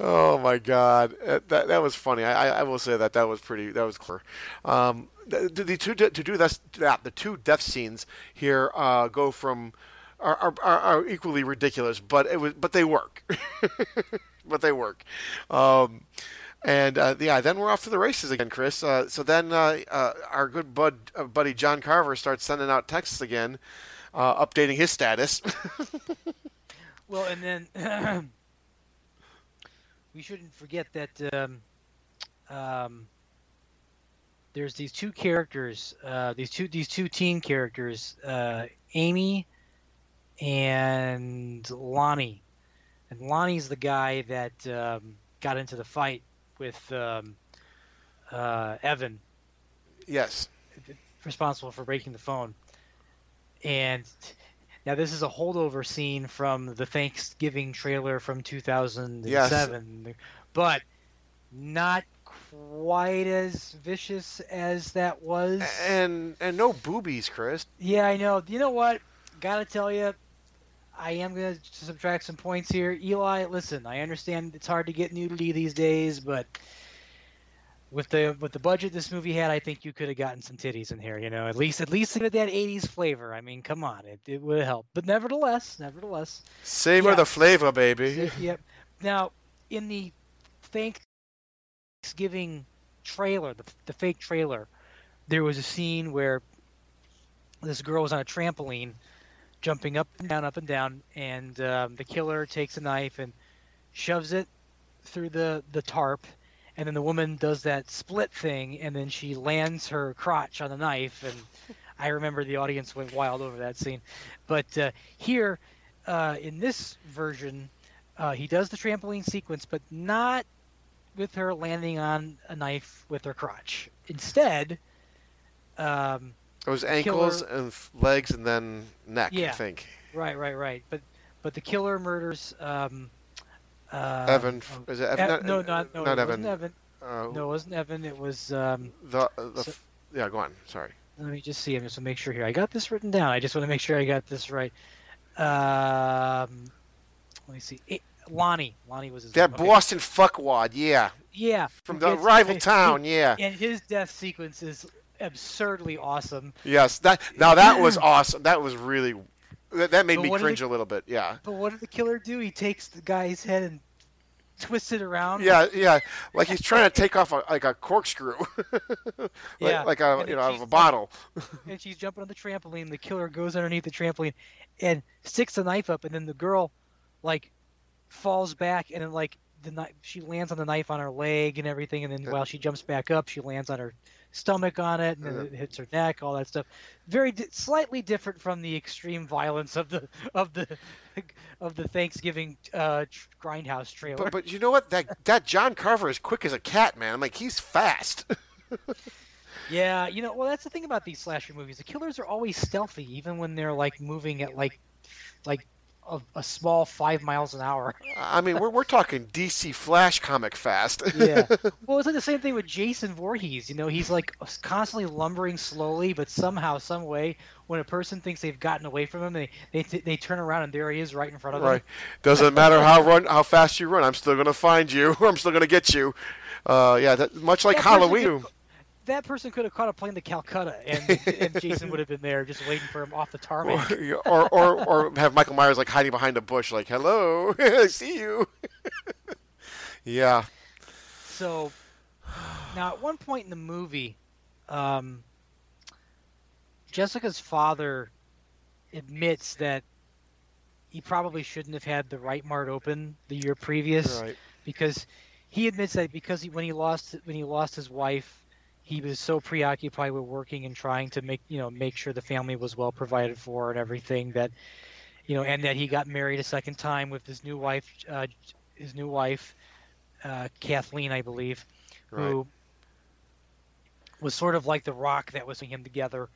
S1: oh my god, Uh, that that was funny. I, I will say that that was pretty. That was clear. Um, the, the two to do that the two death scenes here uh, go from. Are, are, are, equally ridiculous, but it was, but they work. but they work. Um, and uh, yeah, then we're off to the races again, Chris. Uh, so then uh, uh, our good bud, uh, buddy John Carver starts sending out texts again, updating his status.
S6: Well, and then we shouldn't forget that um, um, there's these two characters, uh, these two these two teen characters, uh, Amy and Lonnie. And Lonnie's the guy that um, got into the fight with um, uh, Evan,
S1: yes.
S6: responsible for breaking the phone. And now this is a holdover scene from the Thanksgiving trailer from 2007, but not quite as vicious as that was.
S1: And and no boobies, Chris.
S6: Yeah, I know. You know what? Gotta tell you, I am gonna subtract some points here. Eli, listen, I understand it's hard to get nudity these days, but with the with the budget this movie had, I think you could have gotten some titties in here. You know, at least at least with that '80s flavor. I mean, come on, it, it would have helped. But nevertheless, nevertheless,
S1: Savor
S6: Yeah.
S1: the flavor, baby.
S6: yep. Now, in the Thanksgiving trailer, the, the fake trailer, there was a scene where this girl was on a trampoline, jumping up and down, up and down, and um, the killer takes a knife and shoves it through the the tarp, and then the woman does that split thing, and then she lands her crotch on the knife, and I remember the audience went wild over that scene. But uh, here, uh, in this version, uh, he does the trampoline sequence, but not with her landing on a knife with her crotch. Instead, um,
S1: It was ankles
S6: Killer-
S1: and legs and then neck,
S6: yeah.
S1: I think.
S6: right, right, right. But but the killer murders. Um, uh,
S1: Evan,
S6: um,
S1: is it Evan?
S6: Ev- no, not no,
S1: not
S6: it
S1: Evan.
S6: wasn't Evan.
S1: Uh,
S6: No, it wasn't Evan. It was. Um,
S1: The, the
S6: So-
S1: yeah, go on. Sorry.
S6: let me just see. I just to make sure here. I got this written down. I just want to make sure I got this right. Um, let me see. Eh, Lonnie. Lonnie was his
S1: That
S6: name. Okay.
S1: Boston fuckwad, yeah,
S6: Yeah.
S1: from the
S6: His-
S1: rival
S6: his-
S1: town, yeah.
S6: And his death sequence is absurdly awesome.
S1: Yes, that now that was awesome. That was really that, that made
S6: But
S1: me cringe
S6: it-
S1: a little bit. Yeah.
S6: But what did the killer do? He takes the guy's head and twists it around.
S1: Yeah, yeah, like he's trying to take off a, like a corkscrew, like,
S6: Yeah,
S1: like a
S6: and
S1: you know out of a bottle.
S6: and she's jumping on the trampoline. The killer goes underneath the trampoline and sticks the knife up, and then the girl, like, falls back, and then like the knife, she lands on the knife on her leg and everything, and then while she jumps back up, she lands on her stomach on it, and it hits her neck, all that stuff. Very di- slightly different from the extreme violence of the of the of the Thanksgiving uh, tr- grindhouse trailer.
S1: But, but you know what? That that John Carver is quick as a cat, man. I'm like he's fast.
S6: Yeah, you know, well, that's the thing about these slasher movies. The killers are always stealthy, even when they're like moving at like, like a, a small five miles an hour.
S1: I mean, we're we're talking DC Flash comic fast.
S6: yeah. Well, it's like the same thing with Jason Voorhees. You know, he's like constantly lumbering slowly, but somehow, some way, when a person thinks they've gotten away from him, they they, they turn around and there he is right in front of them.
S1: Right. Doesn't matter how run how fast you run. I'm still gonna find you. or I'm still gonna get you. Uh, yeah, that, much like
S6: That
S1: Halloween.
S6: could- That person could have caught a plane to Calcutta, and, and Jason would have been there just waiting for him off the tarmac.
S1: or, or or have Michael Myers like hiding behind a bush, like "Hello, I see you." yeah.
S6: So now, at one point in the movie, um, Jessica's father admits that he probably shouldn't have had the right mart open the year previous
S1: Right.
S6: because he admits that because he, when he lost when he lost his wife, he was so preoccupied with working and trying to make you know make sure the family was well provided for and everything that you know and that he got married a second time with his new wife uh, his new wife uh, Kathleen I believe who was sort of like the rock that was him together.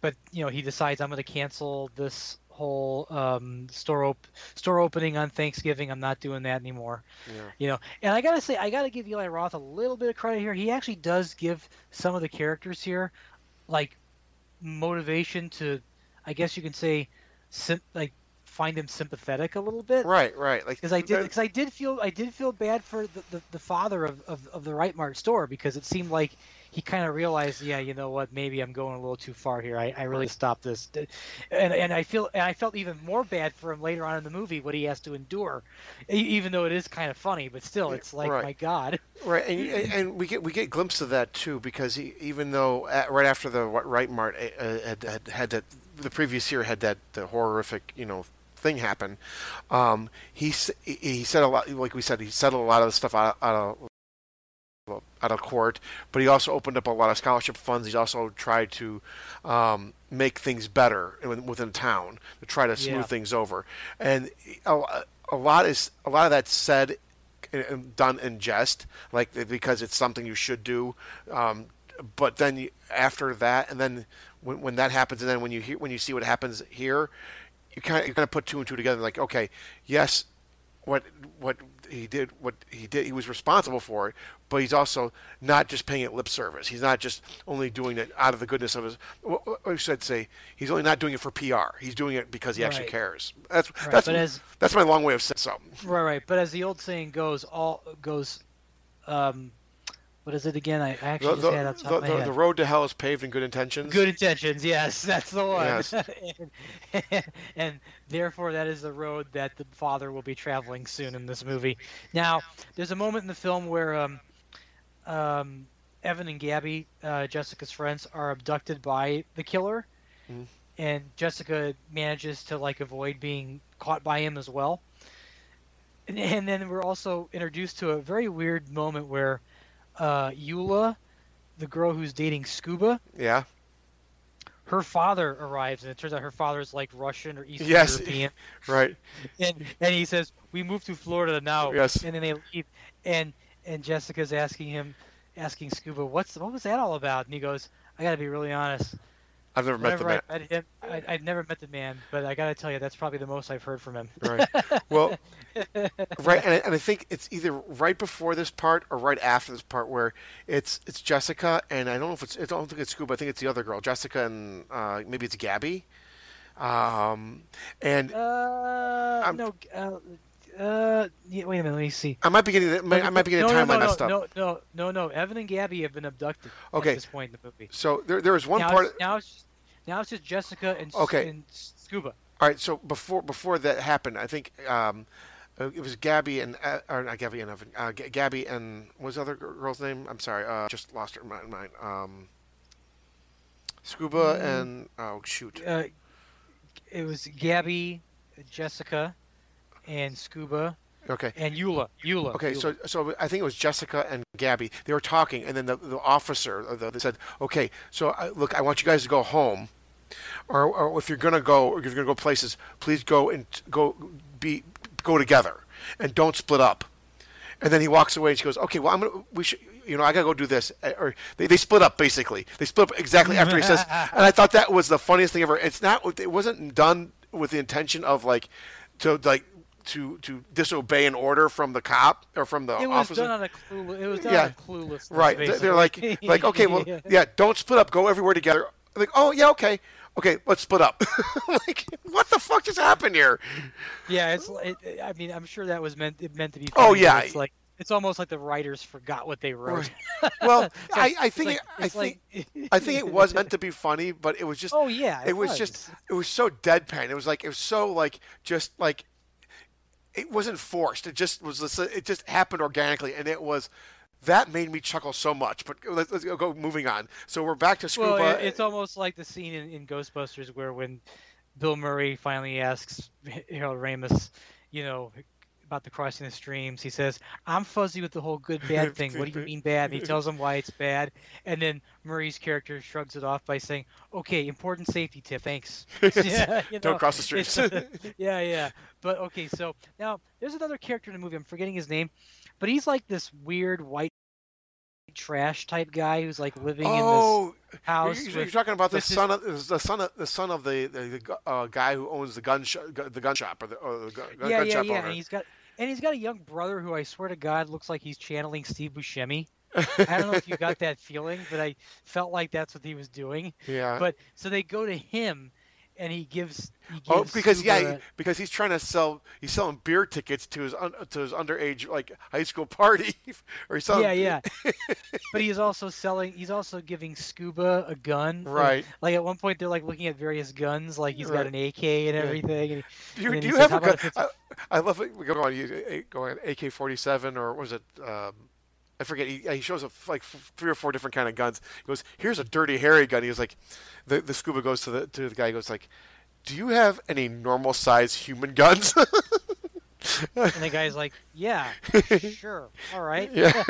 S6: But you know he decides I'm going to cancel this whole um, store op- store opening on Thanksgiving. I'm not doing that anymore.
S1: Yeah.
S6: You know, and I gotta say, I gotta give Eli Roth a little bit of credit here. He actually does give some of the characters here, like, motivation to, I guess you can say, sim- like, find him sympathetic a little bit.
S1: Right. Right. Like
S6: Because I did, because I did feel, I did feel bad for the, the, the father of, of, of the Right Mart store because it seemed like he kind of realized, yeah, you know what, maybe I'm going a little too far here. I, I really stop this, and and I feel, and I felt even more bad for him later on in the movie what he has to endure, even though it is kind of funny, but still, it's like,
S1: Right.
S6: my God.
S1: Right, and, and we get we get glimpse of that too because he, even though at, right after the Right Mart uh, had, had had that the previous year had that the horrific you know thing happen, um, he he- he said a lot like we said he settled a lot of the stuff out, out of out of court, but he also opened up a lot of scholarship funds. He's also tried to um, make things better in- within town to try to smooth
S6: Yeah.
S1: things over, and a, a lot is a lot of that said and done in jest, like because it's something you should do. Um, but then you, after that, and then when, when that happens, and then when you hear when you see what happens here, you kind of you kind of put two and two together. Like, okay, yes, what what he did, what he did, he was responsible for it, but he's also not just paying it lip service. He's not just only doing it out of the goodness of his. I should say, he's only not doing it for PR. He's doing it because he actually
S6: Right.
S1: cares. That's
S6: Right,
S1: that's
S6: as-
S1: that's my long way of saying something.
S6: Right, right. But as the old saying goes, all goes, um, what is it again? I actually
S1: The, the,
S6: had the
S1: the, the, road to hell is paved in good intentions.
S6: Good intentions, yes, that's the one.
S1: Yes.
S6: and, and therefore, that is the road that the father will be traveling soon in this movie. Now, there's a moment in the film where um, um, Evan and Gabby, uh, Jessica's friends, are abducted by the killer,
S1: Mhm.
S6: and Jessica manages to like avoid being caught by him as well. And, and then we're also introduced to a very weird moment where uh, Eula, the girl who's dating Scuba,
S1: Yeah.
S6: her father arrives, and it turns out her father is like Russian or Eastern
S1: Yes.
S6: European.
S1: Right.
S6: And, and he says, "We moved to Florida now."
S1: Yes.
S6: And then they leave, and and Jessica's asking him, asking Scuba, "What's what was that all about?" And he goes, "I got to be really honest.
S1: I've never met the man.
S6: I met him, I, I'd never met the man, but I got to tell you, that's probably the most I've heard from him."
S1: Right. Well, right, and I, and I think it's either right before this part or right after this part where it's it's Jessica and I don't know if it's I don't think it's Scuba. I think it's the other girl, Jessica, and uh, maybe it's Gabby. Um, and
S6: Uh, no. Uh, uh, yeah, wait a minute. Let me see.
S1: I might be getting the- I might be getting
S6: no,
S1: the timeline
S6: no,
S1: messed up.
S6: No, no, no, no. Evan and Gabby have been abducted
S1: Okay.
S6: at this point in the movie.
S1: So there there was one
S6: now
S1: part.
S6: It's, now it's just, now it's just Jessica and,
S1: Okay.
S6: and Scuba.
S1: All right, so before before that happened, I think um, uh, it was Gabby and uh, or not Gabby and Evan, uh, G- Gabby and what was the other girl's name? I'm sorry, uh, just lost her mind. mind. Um, Scuba
S6: Mm.
S1: and oh shoot,
S6: Uh, it was Gabby, Jessica, and Scuba.
S1: Okay.
S6: And Eula. Eula.
S1: Okay,
S6: Eula.
S1: so so I think it was Jessica and Gabby. They were talking, and then the, the officer uh, the, they said, "Okay, so uh, look, I want you guys to go home, or, or if you're gonna go, or if you're gonna go places, please go and go be go together, and don't split up." And then he walks away, and she goes, "Okay, well, I'm gonna we should." You know, I gotta go do this, Uh, or they, they split up basically. They split up exactly after he says, and I thought that was the funniest thing ever. It's not, it wasn't done with the intention of like, to like, to to disobey an order from the cop or from the
S6: it was
S1: officer.
S6: done on a clueless. It was done
S1: yeah,
S6: on a clueless.
S1: right. They- They're like, like, okay, well, yeah, don't split up. Go everywhere together. Like, oh yeah, okay, okay, let's split up. like, what the fuck just happened here?
S6: Yeah, it's. It, I mean, I'm sure that was meant it meant to be.
S1: Oh,
S6: funny, but
S1: yeah.
S6: It's like it's almost like the writers forgot what they wrote.
S1: Well,
S6: It's
S1: I, I think
S6: like-
S1: it, I think
S6: like-
S1: I think it was meant to be funny, but it was just
S6: Oh, yeah, it
S1: was, just it was so deadpan. It was like it was so like just like it wasn't forced. It just was it just happened organically, and it was that made me chuckle so much. But let's, let's go moving on. So we're back to Scuba.
S6: Well, it- it's almost like the scene in, in Ghostbusters where when Bill Murray finally asks Harold Ramis, you know, about the crossing the streams, he says, "I'm fuzzy with the whole good bad thing. What do you mean bad?" And he tells him why it's bad, and then Murray's character shrugs it off by saying, "Okay, important safety tip, thanks." yeah, you
S1: Don't cross the streets.
S6: yeah, yeah. But okay, so now there's another character in the movie. I'm forgetting his name, but he's like this weird white trash type guy who's like living
S1: Oh,
S6: in this house.
S1: You're, you're
S6: with-
S1: talking about the son of the son of the son of the the, the uh, guy who owns the gun shop, the gun shop or the, or the gun,
S6: yeah,
S1: gun
S6: yeah,
S1: shop
S6: yeah.
S1: owner.
S6: And he's got and he's got a young brother who I swear to God looks like he's channeling Steve Buscemi. I don't know if you got that feeling, but I felt like that's what he was doing.
S1: Yeah.
S6: But so they go to him, and he gives. He oh, gives
S1: Oh, because yeah, he- because he's trying to sell. He's selling beer tickets to his un, to his underage like high school party, or he's selling.
S6: yeah, yeah. but he's also selling. He's also giving Scuba a gun.
S1: Right.
S6: Like, at one point, they're like looking at various guns. Like he's got an AK and
S1: Yeah.
S6: everything. And,
S1: Do you,
S6: and
S1: do you
S6: says,
S1: have a gun? I, love it. We go on. You go on AK forty seven or was it? Um, I forget. He, he shows up like three or four different kind of guns. He goes, "Here's a Dirty Harry gun." He was like, the the scuba goes to the to the guy. He goes like, "Do you have any normal size human guns?"
S6: And the guy's like, "Yeah, sure, all right."
S1: Yeah.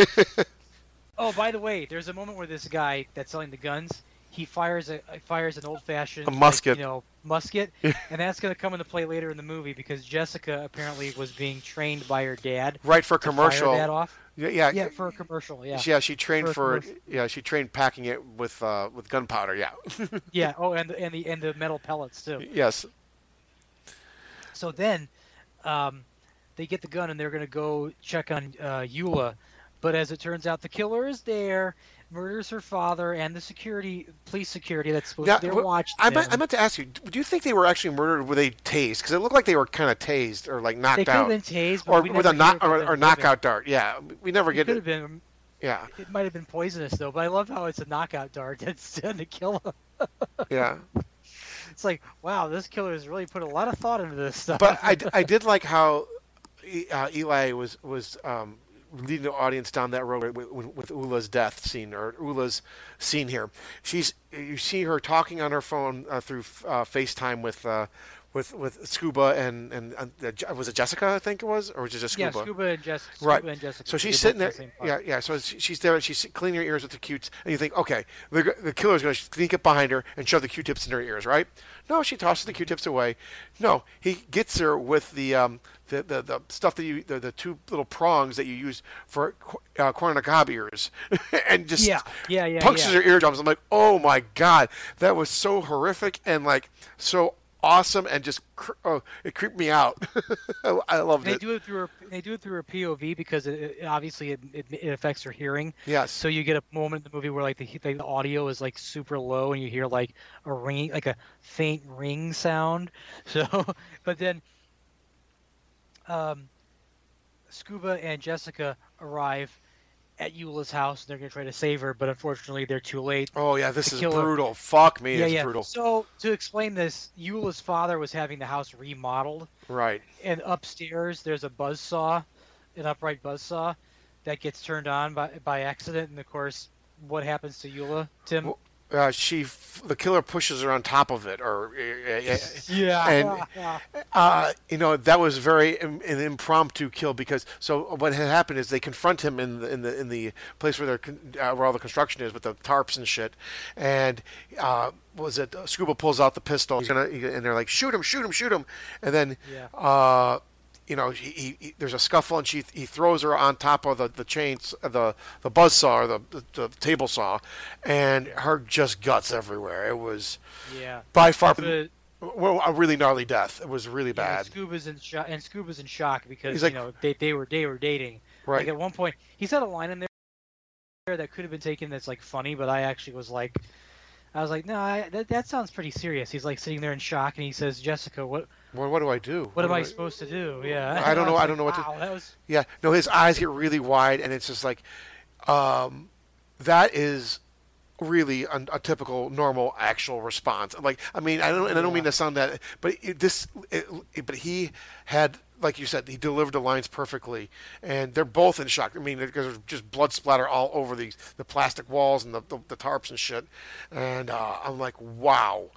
S6: oh, by the way, there's a moment where this guy that's selling the guns, he fires a fires an old-fashioned
S1: A
S6: like,
S1: musket.
S6: you know, musket, and that's going to come into play later in the movie because Jessica apparently was being trained by her dad.
S1: right for commercial.
S6: that off.
S1: Yeah, yeah,
S6: yeah, for a commercial. Yeah.
S1: Yeah, she trained
S6: For
S1: for, yeah, she trained packing it with uh, with gunpowder. Yeah.
S6: yeah. Oh, and and the and the metal pellets too.
S1: yes.
S6: So then, um, they get the gun and they're going to go check on uh, Eula, but as it turns out, the killer is there, murders her father and the security, police security that's supposed
S1: Yeah,
S6: to be watching
S1: I meant. I meant to ask you, do you think they were actually murdered? Were they tased? Because it looked like they were kind of tased or like knocked
S6: They could have
S1: out.
S6: been tased, but
S1: or with a knock or, or
S6: them
S1: knockout dart. Yeah, we never
S6: It
S1: get
S6: could
S1: it.
S6: have been.
S1: Yeah.
S6: It might have been poisonous though, but I love how it's a knockout dart that's done to kill him.
S1: Yeah.
S6: It's like, wow, this killer has really put a lot of thought into this stuff.
S1: But I, I did like how uh, Eli was was um, leading the audience down that road with, with, with Ula's death scene or Ula's scene here. She's you see her talking on her phone uh, through uh, FaceTime with. With with Scuba and and uh, was it Jessica I think it was or was it just
S6: yeah,
S1: Scuba?
S6: Scuba and, Jess-
S1: right.
S6: And Jessica.
S1: So she's sitting there.
S6: the.
S1: Yeah, yeah. So she's there. And She's cleaning her ears with the Q-tips, and you think, okay, the the killer's going to sneak up behind her and shove the Q-tips in her ears, right? No, she tosses the Q-tips away. No, he gets her with the um the the, the stuff that you the, the two little prongs that you use for uh, corn on the cob ears, and just
S6: Yeah, yeah, yeah,
S1: punctures
S6: yeah.
S1: her eardrums. I'm like, oh my god, that was so horrific and like so awesome and just cr- oh, it creeped me out. I, I loved
S6: They
S1: it.
S6: do it through her, they do it through her POV because it, it obviously it, it, it affects her hearing.
S1: Yes.
S6: So you get a moment in the movie where like the, the audio is like super low and you hear like a ring like a faint ring sound. So, but then, um, Scuba and Jessica arrive at Eula's house and they're gonna try to save her, but unfortunately they're too late.
S1: Oh yeah, this is brutal. Fuck me,
S6: yeah,
S1: it's
S6: yeah.
S1: brutal.
S6: So to explain this, Eula's father was having the house remodeled
S1: Right.
S6: and upstairs there's a buzz saw, an upright buzz saw, that gets turned on by by accident, and of course, what happens to Eula, Tim?
S1: Uh, she the killer pushes her on top of it or uh,
S6: Yeah.
S1: and uh, you know that was very Im- an impromptu kill because so what had happened is they confront him in the in the in the place where they're con- uh, where all the construction is with the tarps and shit and uh, was it uh, Scuba pulls out the pistol he's gonna and they're like shoot him shoot him shoot him and then
S6: Yeah.
S1: You know, he, he, he- there's a scuffle, and she he throws her on top of the the chains, the the buzz saw or the, the the table saw, and her just guts everywhere. It was
S6: Yeah.
S1: by far
S6: But-
S1: well, a really gnarly death. It was really
S6: Yeah,
S1: bad.
S6: Scuba's in shock, and Scuba's in shock because
S1: He's like-
S6: you know they, they were they were dating.
S1: Right.
S6: Like at one point, he's had a line in there that could have been taken that's like funny, but I actually was like, I was like, no, I, that that sounds pretty serious. He's like sitting there in shock, and he says, Jessica, what
S1: Well, what do I do?
S6: what am
S1: do
S6: I supposed to do? Yeah.
S1: I don't know. I don't know what to.
S6: wow, That was
S1: Yeah, no, his eyes get really wide, and it's just like, um, that is really a, a typical normal actual response. Like, I mean, I don't, and I don't mean to sound that, but it, this, it, it- but he had, like you said, he delivered the lines perfectly, and they're both in shock. I mean, because there's just blood splatter all over these the plastic walls and the the, the tarps and shit, and uh, I'm like, wow.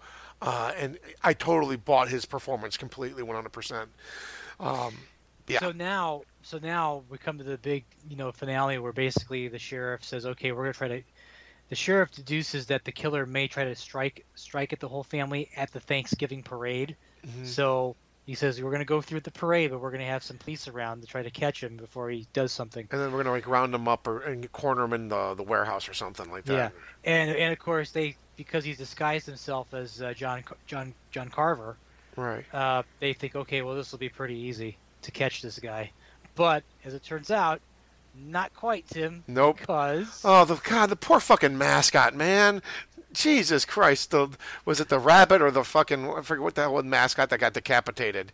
S1: Uh, and I totally bought his performance completely, 100%. Um, yeah.
S6: So now, so now we come to the big, you know, finale where basically the sheriff says, "Okay, we're gonna try to." The sheriff deduces that the killer may try to strike strike at the whole family at the Thanksgiving parade.
S1: Mhm.
S6: So he says, "We're gonna go through the parade, but we're gonna have some police around to try to catch him before he does something."
S1: And then we're gonna like round him up or and corner him in the the warehouse or something like that.
S6: Yeah, and and of course they because he's disguised himself as uh, John John John Carver.
S1: Right.
S6: Uh, they think, okay, well this will be pretty easy to catch this guy, but as it turns out, not quite, Tim.
S1: Nope.
S6: Because
S1: Oh, the God, the poor fucking mascot, man. Jesus Christ, the was it the rabbit or the fucking I forget what the hell was mascot that got decapitated?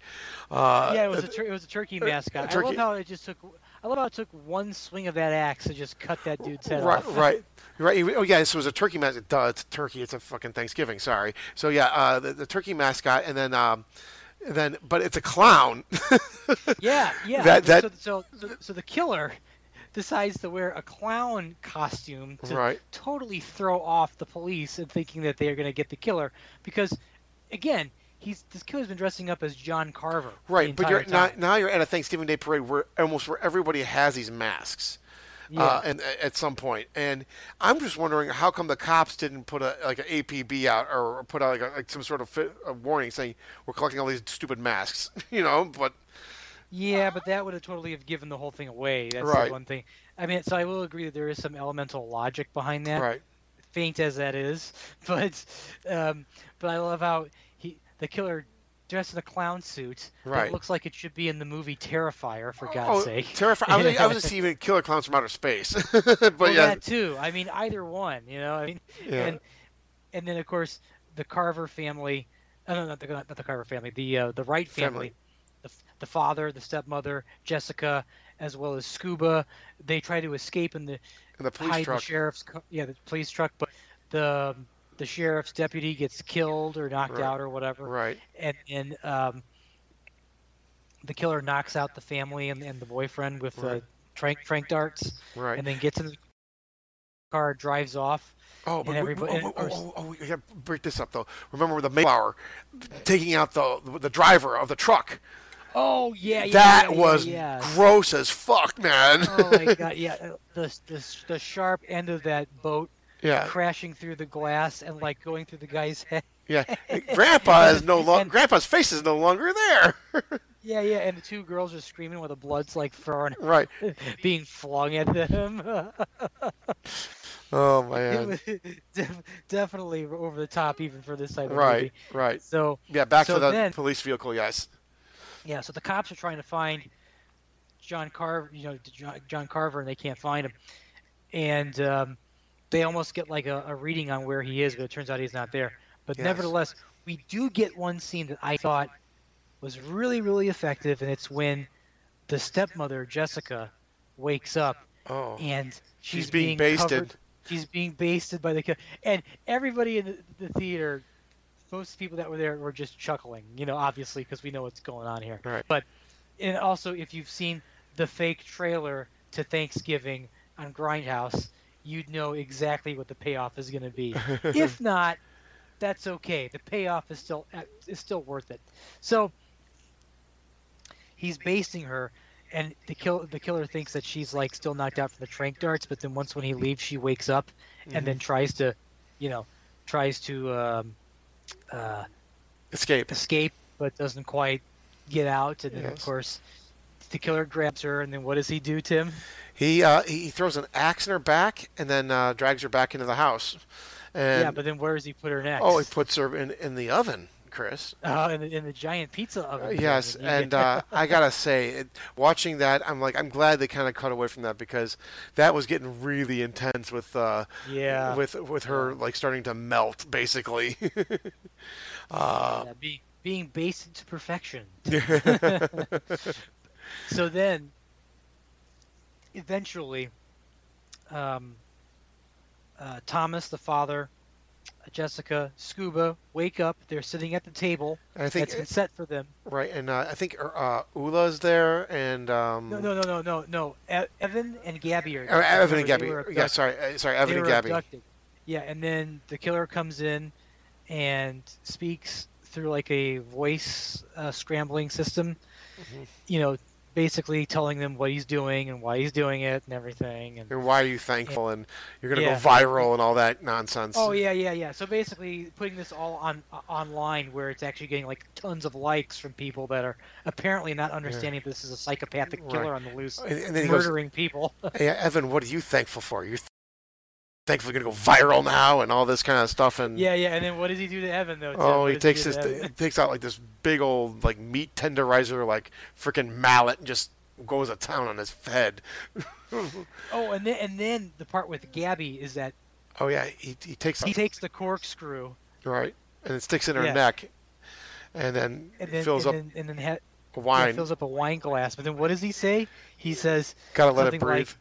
S1: Uh,
S6: yeah, it was a tur- it was a turkey mascot. I
S1: turkey-
S6: love how it just took. I love how it took one swing of that axe to just cut that dude's head
S1: right,
S6: off.
S1: right, right. Oh yeah, this was a turkey mascot. Duh, it's a turkey. It's a fucking Thanksgiving. Sorry. So yeah, uh, the, the turkey mascot, and then um, and then but it's a clown.
S6: Yeah, yeah.
S1: That- that-
S6: So, so, so, so the killer decides to wear a clown costume to
S1: Right.
S6: totally throw off the police and thinking that they are going to get the killer because, again, he's this killer's been dressing up as John Carver.
S1: Right, but you're now, now you're at a Thanksgiving Day parade where almost where everybody has these masks. Uh, and at some point, and I'm just wondering how come the cops didn't put a like an APB out or put out like, a, like some sort of fit, a warning saying we're collecting all these stupid masks, you know? But
S6: Yeah, but that would have totally have given the whole thing away. That's
S1: Right.
S6: the one thing. I mean, so I will agree that there is some elemental logic behind that.
S1: Right.
S6: Faint as that is, but um, but I love how the killer dressed in a clown suit
S1: Right.
S6: that looks like it should be in the movie Terrifier for God's
S1: oh,
S6: sake.
S1: terrifying! I was, I was even killer clowns from outer space, but
S6: well,
S1: yeah,
S6: that too. I mean, either one. You know, I mean,
S1: Yeah.
S6: and and then of course the Carver family. Oh, no, not the not the Carver family. The uh, the Wright family.
S1: Family.
S6: The, the father, the stepmother, Jessica, as well as Scuba. They try to escape in the
S1: In the police
S6: hide
S1: truck.
S6: the sheriff's yeah the police truck, but the the sheriff's deputy gets killed or knocked
S1: Right.
S6: out or whatever.
S1: Right.
S6: And then um, the killer knocks out the family and, and the boyfriend with
S1: Right.
S6: uh, trank trank darts.
S1: Right.
S6: And then gets in the car, drives off.
S1: Oh, but we-
S6: everybody,
S1: oh, oh, oh, oh, we gotta break this up though. Remember the Mayflower taking out the the driver of the truck.
S6: Oh yeah, yeah.
S1: that
S6: yeah,
S1: was
S6: yeah.
S1: gross as fuck, man.
S6: oh my god, yeah. The, the the sharp end of that boat
S1: Yeah.
S6: crashing through the glass and like going through the guy's head.
S1: yeah, Grandpa is no longer. Grandpa's face is no longer there.
S6: Yeah, yeah, and the two girls are screaming while the blood's like throwing,
S1: Right.
S6: being flung at them.
S1: oh man.
S6: def- definitely over the top, even for this type of
S1: Right.
S6: movie.
S1: Right.
S6: So
S1: Yeah. Back
S6: so
S1: to the
S6: then-
S1: police vehicle. Yes.
S6: Yeah, so the cops are trying to find John Carver, you know, John, John Carver, and they can't find him. And um, they almost get like a, a reading on where he is, but it turns out he's not there. But
S1: Yes.
S6: nevertheless, we do get one scene that I thought was really, really effective, and it's when the stepmother Jessica wakes up
S1: Oh.
S6: and she's,
S1: She's being basted.
S6: covered- she's being basted by the killer, and everybody in the, the theater, most people that were there were just chuckling. You know, obviously because we know what's going on here.
S1: Right.
S6: But and also, if you've seen the fake trailer to Thanksgiving on Grindhouse, you'd know exactly what the payoff is going to be. if not, that's okay. The payoff is still is still worth it. So he's basting her, and the kill the killer thinks that she's like still knocked out from the trank darts, but then once when he leaves, she wakes up, and then tries to, you know, tries to um, uh,
S1: Escape.
S6: escape, but doesn't quite get out, and then of course. The killer grabs her, and then what does he do, Tim?
S1: He uh, he throws an axe in her back and then uh, drags her back into the house. And
S6: yeah, but then where does he put her next?
S1: oh, he puts her in in the oven, Chris.
S6: uh, in, the, in the giant pizza oven. thing,
S1: Yes,
S6: and you
S1: and
S6: get-
S1: uh, I gotta say, it, watching that, I'm like, I'm glad they kind of cut away from that because that was getting really intense with, uh,
S6: Yeah.
S1: with with her like starting to melt, basically. uh,
S6: Yeah, be, being based to perfection. so then, eventually, um, uh, Thomas, the father, Jessica, Scuba wake up. They're sitting at the table
S1: And I think
S6: that's been set for them.
S1: right, and uh, I think uh, Ula's there, and um,
S6: No, no, no, no, no, no. E- Evan and Gabby are.
S1: oh, Evan and Gabby. Yeah, sorry, uh, sorry, Evan
S6: they
S1: and Gabby.
S6: abducted. Yeah, and then the killer comes in and speaks through like a voice uh, scrambling system.
S1: Mm-hmm.
S6: You know, basically telling them what he's doing and why he's doing it and everything. And
S1: And why are you thankful? And you're gonna
S6: Yeah.
S1: go viral and all that nonsense.
S6: oh yeah, yeah, yeah. So basically, putting this all on uh, online where it's actually getting like tons of likes from people that are apparently not understanding this is a psychopathic killer
S1: Right.
S6: on the loose,
S1: And- and then he goes-
S6: murdering people.
S1: Hey, Evan, what are you thankful for? You're th- gonna go viral now and all this kind of stuff. And
S6: yeah, yeah. And then what does he do to Evan though? Tim?
S1: Oh,
S6: What
S1: he takes this,
S6: to Evan?
S1: takes out like this big old like meat tenderizer, like freaking mallet, and just goes to town on his head.
S6: Oh, and then and then the part with Gabby is that
S1: oh yeah, he he takes
S6: he takes the corkscrew
S1: right, and it sticks in her
S6: Yeah.
S1: neck, and then
S6: and then
S1: fills
S6: and
S1: up
S6: then, and then ha-
S1: wine.
S6: fills up a wine glass. But then what does he say? He says,
S1: Gotta let it breathe.
S6: Like,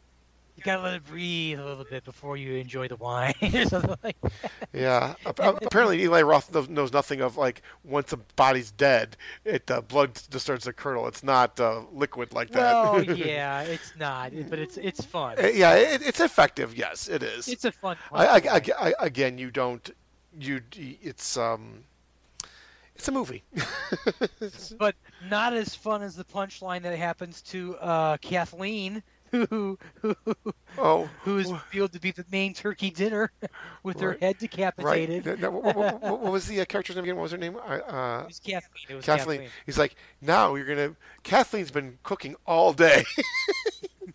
S6: you gotta let it breathe a little bit before you enjoy the wine, or something like. That.
S1: Yeah. Apparently, Eli Roth knows- nothing of like once a body's dead, it the blood just starts to curdle. It's not uh, liquid like that.
S6: Well, yeah, it's not, but it's it's fun.
S1: Uh, yeah, it, it's effective. Yes, it is.
S6: It's a fun.
S1: I, I, I, I, again, you don't. You. It's um. It's a movie.
S6: but not as fun as the punchline that happens to uh, Kathleen, who who
S1: Oh.
S6: who is revealed to be the main turkey dinner with her head decapitated.
S1: Th- th- what, what- what- what was the uh, character's name again? What was her name? Uh, uh,
S6: It was Kathleen. It was
S1: Kathleen.
S6: Kathleen.
S1: He's like, now you're gonna. Kathleen's been cooking all day.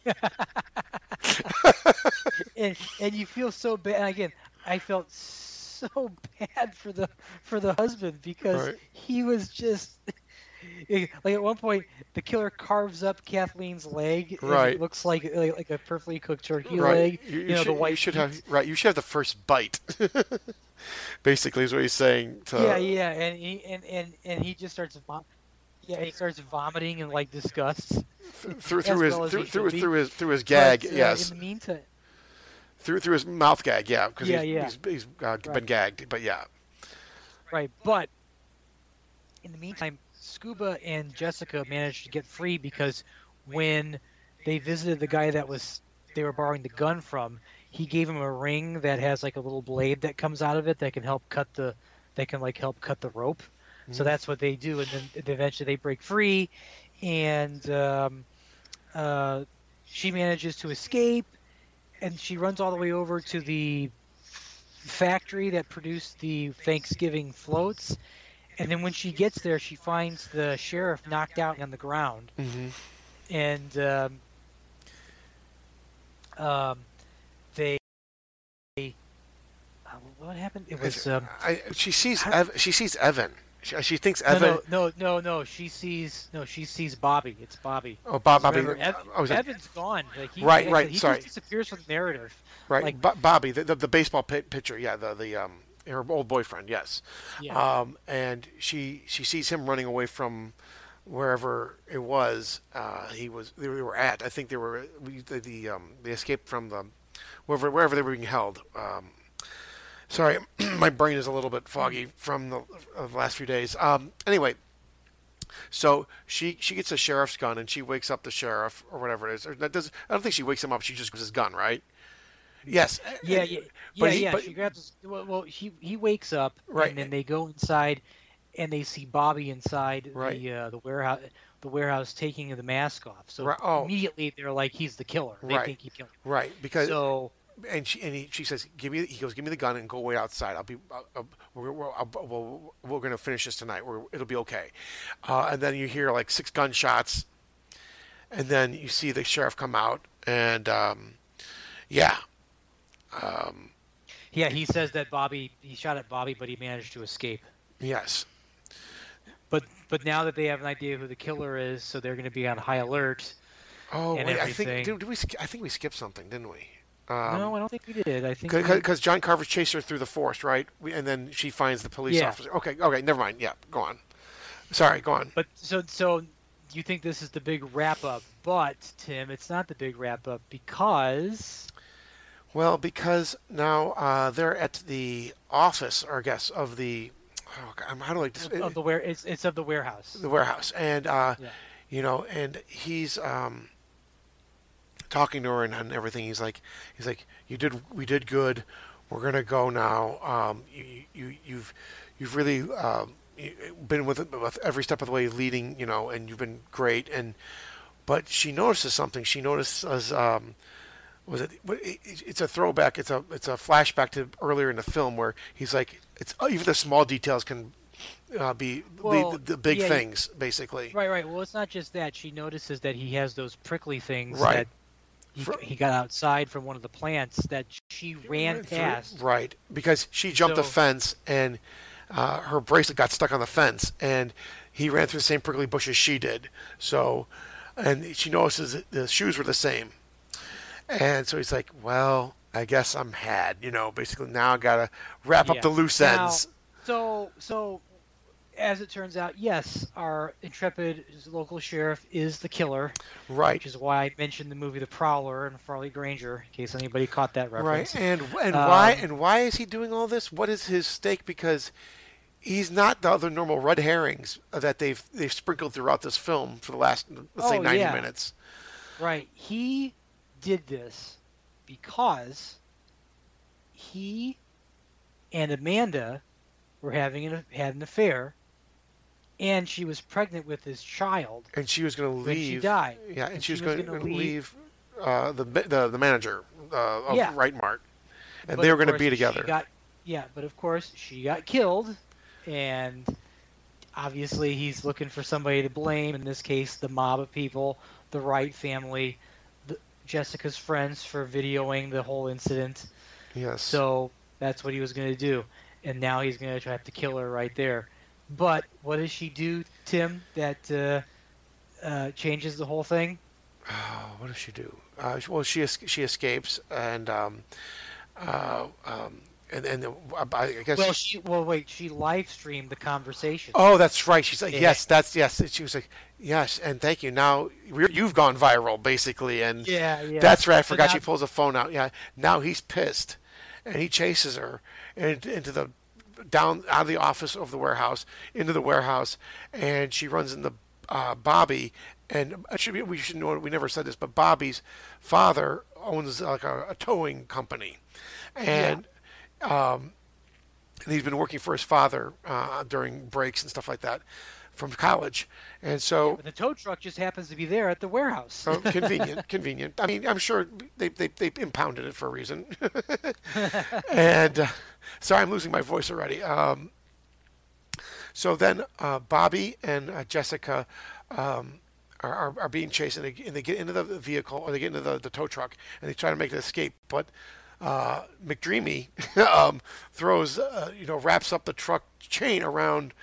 S6: and and you feel so bad. And again, I felt so bad for the for the husband because
S1: Right.
S6: he was just like at one point the killer carves up Kathleen's leg.
S1: Right.
S6: It looks like like, like a perfectly cooked turkey
S1: right.
S6: leg.
S1: You,
S6: You,
S1: you
S6: know
S1: should,
S6: the white.
S1: you should
S6: meat.
S1: have right. You should have the first bite. Basically, is what he's saying. To,
S6: Yeah, yeah, and he and and and he just starts vom- Yeah, he starts vomiting in like disgust.
S1: through through his
S6: well
S1: through through, through his through his gag.
S6: But, uh,
S1: yes,
S6: In the meantime,
S1: through through his mouth gag. Yeah, because
S6: Yeah,
S1: he's,
S6: yeah.
S1: he's he's uh, been gagged. But yeah,
S6: right. But in the meantime, Scuba and Jessica managed to get free because when they visited the guy that was they were borrowing the gun from, he gave him a ring that has like a little blade that comes out of it that can help cut the that can like help cut the rope. So
S11: Mhm.
S6: that's what they do, and then eventually they break free, and um, uh, she manages to escape, and she runs all the way over to the factory that produced the Thanksgiving floats. And then when she gets there, she finds the sheriff knocked out on the ground,
S1: Mhm.
S6: and um, um, they. they uh, what happened? It was. Um,
S1: I, she sees Ev, she sees Evan. She, she thinks
S6: no,
S1: Evan.
S6: no, no, no, no. She sees no. She sees Bobby. It's Bobby.
S1: Oh, Bob- Bobby.
S6: Ev-
S1: I was like-
S6: Evan's gone. Like he,
S1: Right,
S6: like,
S1: right,
S6: He
S1: sorry.
S6: disappears from the narrative.
S1: Right,
S6: Like,
S1: Bo- Bobby, the, the the baseball pit pitcher. Yeah, the the um her old boyfriend. Yes.
S6: Yeah.
S1: Um, and she she sees him running away from wherever it was uh, he was they were at. I think they were the, the um they escaped from the wherever wherever they were being held. Um, sorry, my brain is a little bit foggy from the, uh, the last few days. Um, anyway. So she she gets a sheriff's gun and she wakes up the sheriff or whatever it is. Or that does I don't think she wakes him up. She just gives his gun, right? Yes.
S6: Yeah, yeah,
S1: But
S6: yeah,
S1: he-
S6: yeah.
S1: but-
S6: she grabs. His, well, well, he he wakes up,
S1: Right.
S6: and then they go inside, and they see Bobby inside
S1: Right.
S6: the uh, the warehouse. The warehouse taking the mask off. So
S1: Right, oh.
S6: immediately they're like, "He's the killer." They
S1: Right.
S6: think he killed. him.
S1: Right, because
S6: So-
S1: and she and he, she says, "Give me." He goes, "Give me the gun and go away outside. I'll be. I'll, I'll, we're we're, we'll, we're going to finish this tonight. We're, it'll be okay." Uh, and then you hear like six gunshots, and then you see the sheriff come out, and um, yeah, um,
S6: Yeah, he says that Bobby he shot at Bobby, but he managed to escape.
S1: yes,
S6: But but now that they have an idea who the killer is, so they're going to be on high alert.
S1: Oh
S6: and
S1: wait, I think did, did we? I think we skipped something, didn't we? Um,
S6: no, I don't think we did. I think
S1: because John Carver chased her through the forest, right? We, and then she finds the police
S6: Yeah.
S1: officer. Okay, okay, never mind. Yeah, go on. Sorry, go on.
S6: But so so you think this is the big wrap up, but Tim, it's not the big wrap up because
S1: Well, because now uh, they're at the office, or I guess, of the. Oh, God, how do I?
S6: of, of the where it's it's of the warehouse.
S1: the warehouse, and uh,
S6: Yeah.
S1: you know, and he's um, talking to her and, and everything. He's like, he's like, you did, we did good. We're gonna go now. Um, you, you, you've, you've really um, been with, with every step of the way, leading, you know, and you've been great. And but she notices something. She notices. Um, was it. It's a throwback. It's a it's a flashback to earlier in the film where he's like, it's even the small details can uh, be
S6: Well,
S1: the, the big
S6: yeah,
S1: things, basically.
S6: Right, right. Well, it's not just that. She notices that he has those prickly things
S1: Right.
S6: that he, he got outside from one of the plants that she ran past.
S1: Right, because she jumped the
S6: So-
S1: fence and uh, her bracelet got stuck on the fence, and he ran through the same prickly bush as she did. So, and she notices that the shoes were the same, and so he's like, "Well, I guess I'm had." You know, basically now I gotta wrap up the loose
S6: Now,
S1: ends.
S6: So, so as it turns out, yes, our intrepid local sheriff is the killer.
S1: Right.
S6: Which is why I mentioned the movie The Prowler and Farley Granger, in case anybody caught that reference.
S1: Right, and and why
S6: Um,
S1: and why is he doing all this? What is his stake? Because he's not the other normal red herrings that they've they've sprinkled throughout this film for the last let's say ninety
S6: yeah.
S1: minutes.
S6: Right. He did this because he and Amanda were having an, had an affair, and she was pregnant with his child.
S1: and she was going to leave.
S6: she died.
S1: Yeah, and,
S6: And
S1: she was,
S6: she was
S1: going to leave, uh, the, the the manager uh, of
S6: Yeah.
S1: Right Mart, and
S6: But
S1: they were going to be together.
S6: got- yeah, but of course she got killed, and obviously he's looking for somebody to blame. In this case, the mob of people, the Wright family, Jessica's friends for videoing the whole incident.
S1: Yes.
S6: So that's what he was going to do, and now he's going to try to kill her right there. But what does she do, Tim? That uh, uh, changes the whole thing.
S1: Oh, what does she do? Uh, well, she she escapes, and um, uh, um, and and uh, I guess.
S6: Well, she well wait, she live streamed the conversation.
S1: Oh, that's right. She's like,
S6: Yeah.
S1: yes, that's yes. She was like, yes, and thank you. Now we're, you've gone viral, basically, and
S6: Yeah, yeah.
S1: That's right. I
S6: So
S1: forgot
S6: now-
S1: she pulls a phone out. Yeah. Now he's pissed, and he chases her into, into the down out of the office of the warehouse into the warehouse, and she runs into uh, Bobby. And should be, we should know we never said this, but Bobby's father owns like a, a towing company, and um, and he's been working for his father uh, during breaks and stuff like that from college, and so
S6: But the tow truck just happens to be there at the warehouse.
S1: Oh, convenient, convenient. I mean, I'm sure they, they, they impounded it for a reason. and uh, sorry, I'm losing my voice already. Um, so then uh, Bobby and uh, Jessica um, are, are, are being chased, and they, and they get into the vehicle, or they get into the, the tow truck, and they try to make an escape. But uh, McDreamy um, throws, uh, you know, wraps up the truck chain around,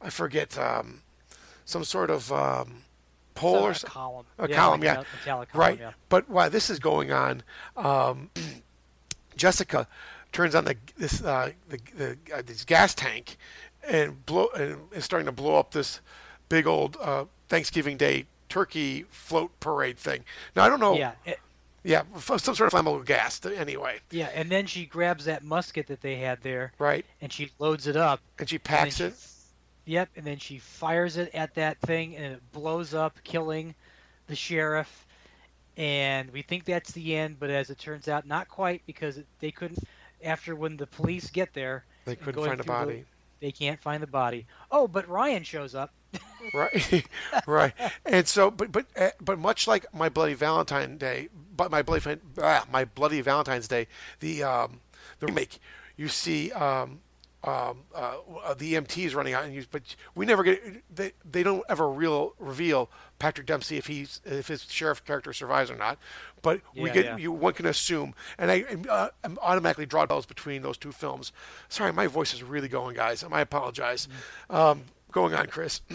S1: I forget, um, some sort of um, pole or
S6: a column.
S1: A
S6: Yeah,
S1: column, yeah.
S6: column,
S1: right.
S6: yeah.
S1: But while this is going on, um, Jessica turns on the this uh, the, the uh, this gas tank and blow and is starting to blow up this big old uh, Thanksgiving Day turkey float parade thing. Now I don't know.
S6: Yeah, it-
S1: Yeah, some sort of flammable gas. Anyway,
S6: Yeah, and then she grabs that musket that they had there.
S1: Right.
S6: And she loads it up.
S1: and she packs
S6: then
S1: it.
S6: she- Yep, and then she fires it at that thing, and it blows up, killing the sheriff. And we think that's the end, but as it turns out, not quite, because they couldn't. After when the police get there,
S1: They
S6: and
S1: couldn't find a
S6: through the-
S1: body.
S6: they can't find the body. Oh, but Ryan shows up.
S1: right right and so but but uh, but much like my bloody valentine day but my bloody ah, my bloody valentine's day the um the remake you see um um, uh, uh, the EMTs running out, and you, but we never get they they don't ever real reveal Patrick Dempsey if he's if his sheriff character survives or not. But we
S6: Yeah,
S1: get
S6: yeah.
S1: you one can assume, and I uh, I'm automatically draw bells between those two films. Sorry, my voice is really going, guys. I apologize.
S6: Mm.
S1: Um, going on, Chris.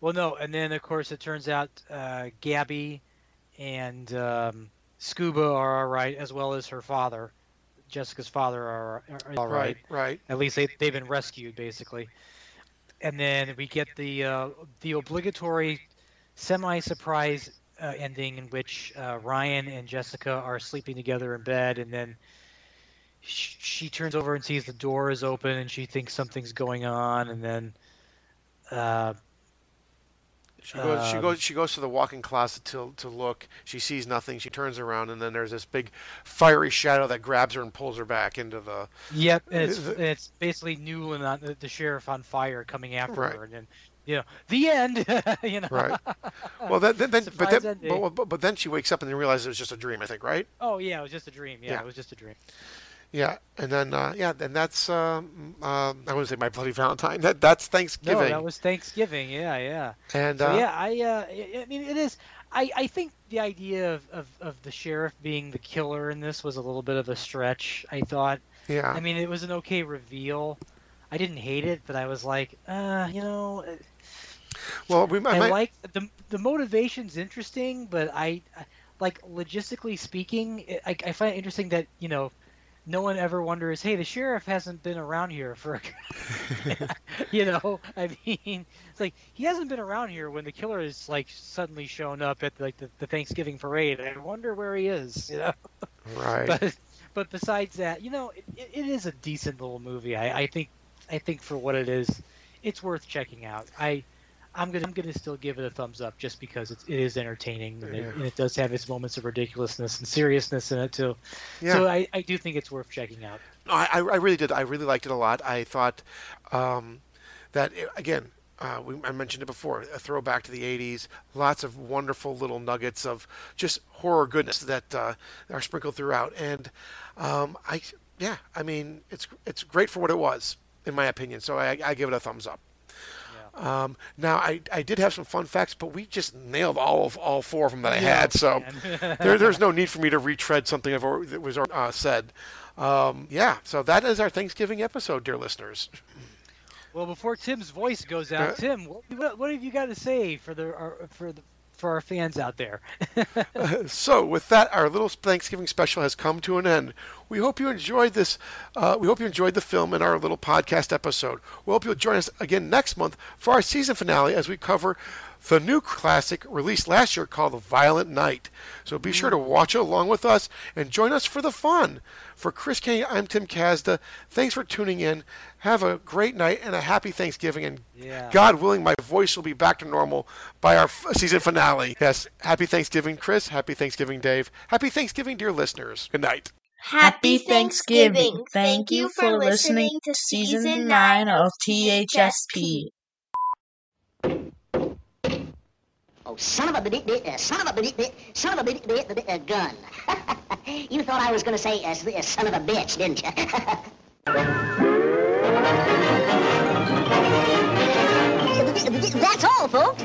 S6: Well, no, and then of course it turns out uh, Gabby and um, Scuba are all right, as well as her father, Jessica's father, are, are all right.
S1: Right, right.
S6: At least they they've been rescued basically. And then we get the uh, the obligatory semi-surprise uh, ending in which uh, Ryan and Jessica are sleeping together in bed, and then she, she turns over and sees the door is open, and she thinks something's going on, and then. Uh,
S1: She goes. she
S6: Um,
S1: goes. She goes to the walk-in closet to to look. She sees nothing. She turns around, and then there's this big, fiery shadow that grabs her and pulls her back into the.
S6: Yep, it's
S1: The-
S6: it's basically Newlon on the, the sheriff on fire coming after
S1: Right.
S6: her, and then you know the end. you know.
S1: Right. Well, then, then, then but then, but, but, but then she wakes up and then realizes it was just a dream. I think, right?
S6: Oh yeah, it was just a dream. Yeah,
S1: Yeah.
S6: it was just a dream.
S1: Yeah, and then uh, yeah, and that's um, um, I wouldn't say my bloody Valentine. That that's Thanksgiving.
S6: No, that was Thanksgiving. Yeah, yeah.
S1: And,
S6: so
S1: uh,
S6: yeah, I uh, I I mean it is. I, I think the idea of, of, of the sheriff being the killer in this was a little bit of a stretch. I thought.
S1: Yeah.
S6: I mean, it was an okay reveal. I didn't hate it, but I was like, uh, you know,
S1: Well, we might.
S6: I, like the the motivation's interesting, but I I- like logistically speaking, I, I find it interesting that you know no one ever wonders, hey, the sheriff hasn't been around here for, you know, I mean, it's like he hasn't been around here when the killer is like suddenly shown up at like the, the Thanksgiving parade. I wonder where he is, you know.
S1: Right.
S6: But but besides that, you know, it, it is a decent little movie. I, I think I think for what it is, it's worth checking out. I I'm gonna I'm gonna still give it a thumbs up just because it's, it is entertaining and, it, and it does have its moments of ridiculousness and seriousness in it too.
S1: Yeah.
S6: So I, I do think it's worth checking out.
S1: No, I, I I really did. I really liked it a lot. I thought um, that it- again. Uh, we, I mentioned it before. A throwback to the '80s. Lots of wonderful little nuggets of just horror goodness that uh, are sprinkled throughout. And um, I, yeah, I mean, it's it's great for what it was, in my opinion. So I, I give it a thumbs up. Um, now I, I did have some fun facts, but we just nailed all of all four of them that I
S6: Yeah,
S1: had. So there, there's no need for me to retread something I've already, that was uh, said. Um, yeah, so that is our Thanksgiving episode, dear listeners.
S6: Well, before Tim's voice goes
S1: Uh,
S6: out, Tim, what, what, what have you got to say for the for the for our fans out there?
S1: so with that, our little Thanksgiving special has come to an end. We hope you enjoyed this. Uh, we hope you enjoyed the film and our little podcast episode. We hope you'll join us again next month for our season finale as we cover the new classic released last year called The Violent Night. So be sure to watch along with us and join us for the fun. For Chris Koenig, I'm Tim Kazda. Thanks for tuning in. Have a great night and a happy Thanksgiving. And
S6: Yeah.
S1: God willing, my voice will be back to normal by our season finale. Yes, happy Thanksgiving, Chris. Happy Thanksgiving, Dave. Happy Thanksgiving, dear listeners. Good night.
S11: Happy Thanksgiving. Thank you for listening to season 9 of THSP.
S12: Oh, son of a bit, uh, eh, son of a bit, son of a bit, bit, uh, eh, gun. you thought I was going to say uh, son of a bitch, didn't you? That's all, folks.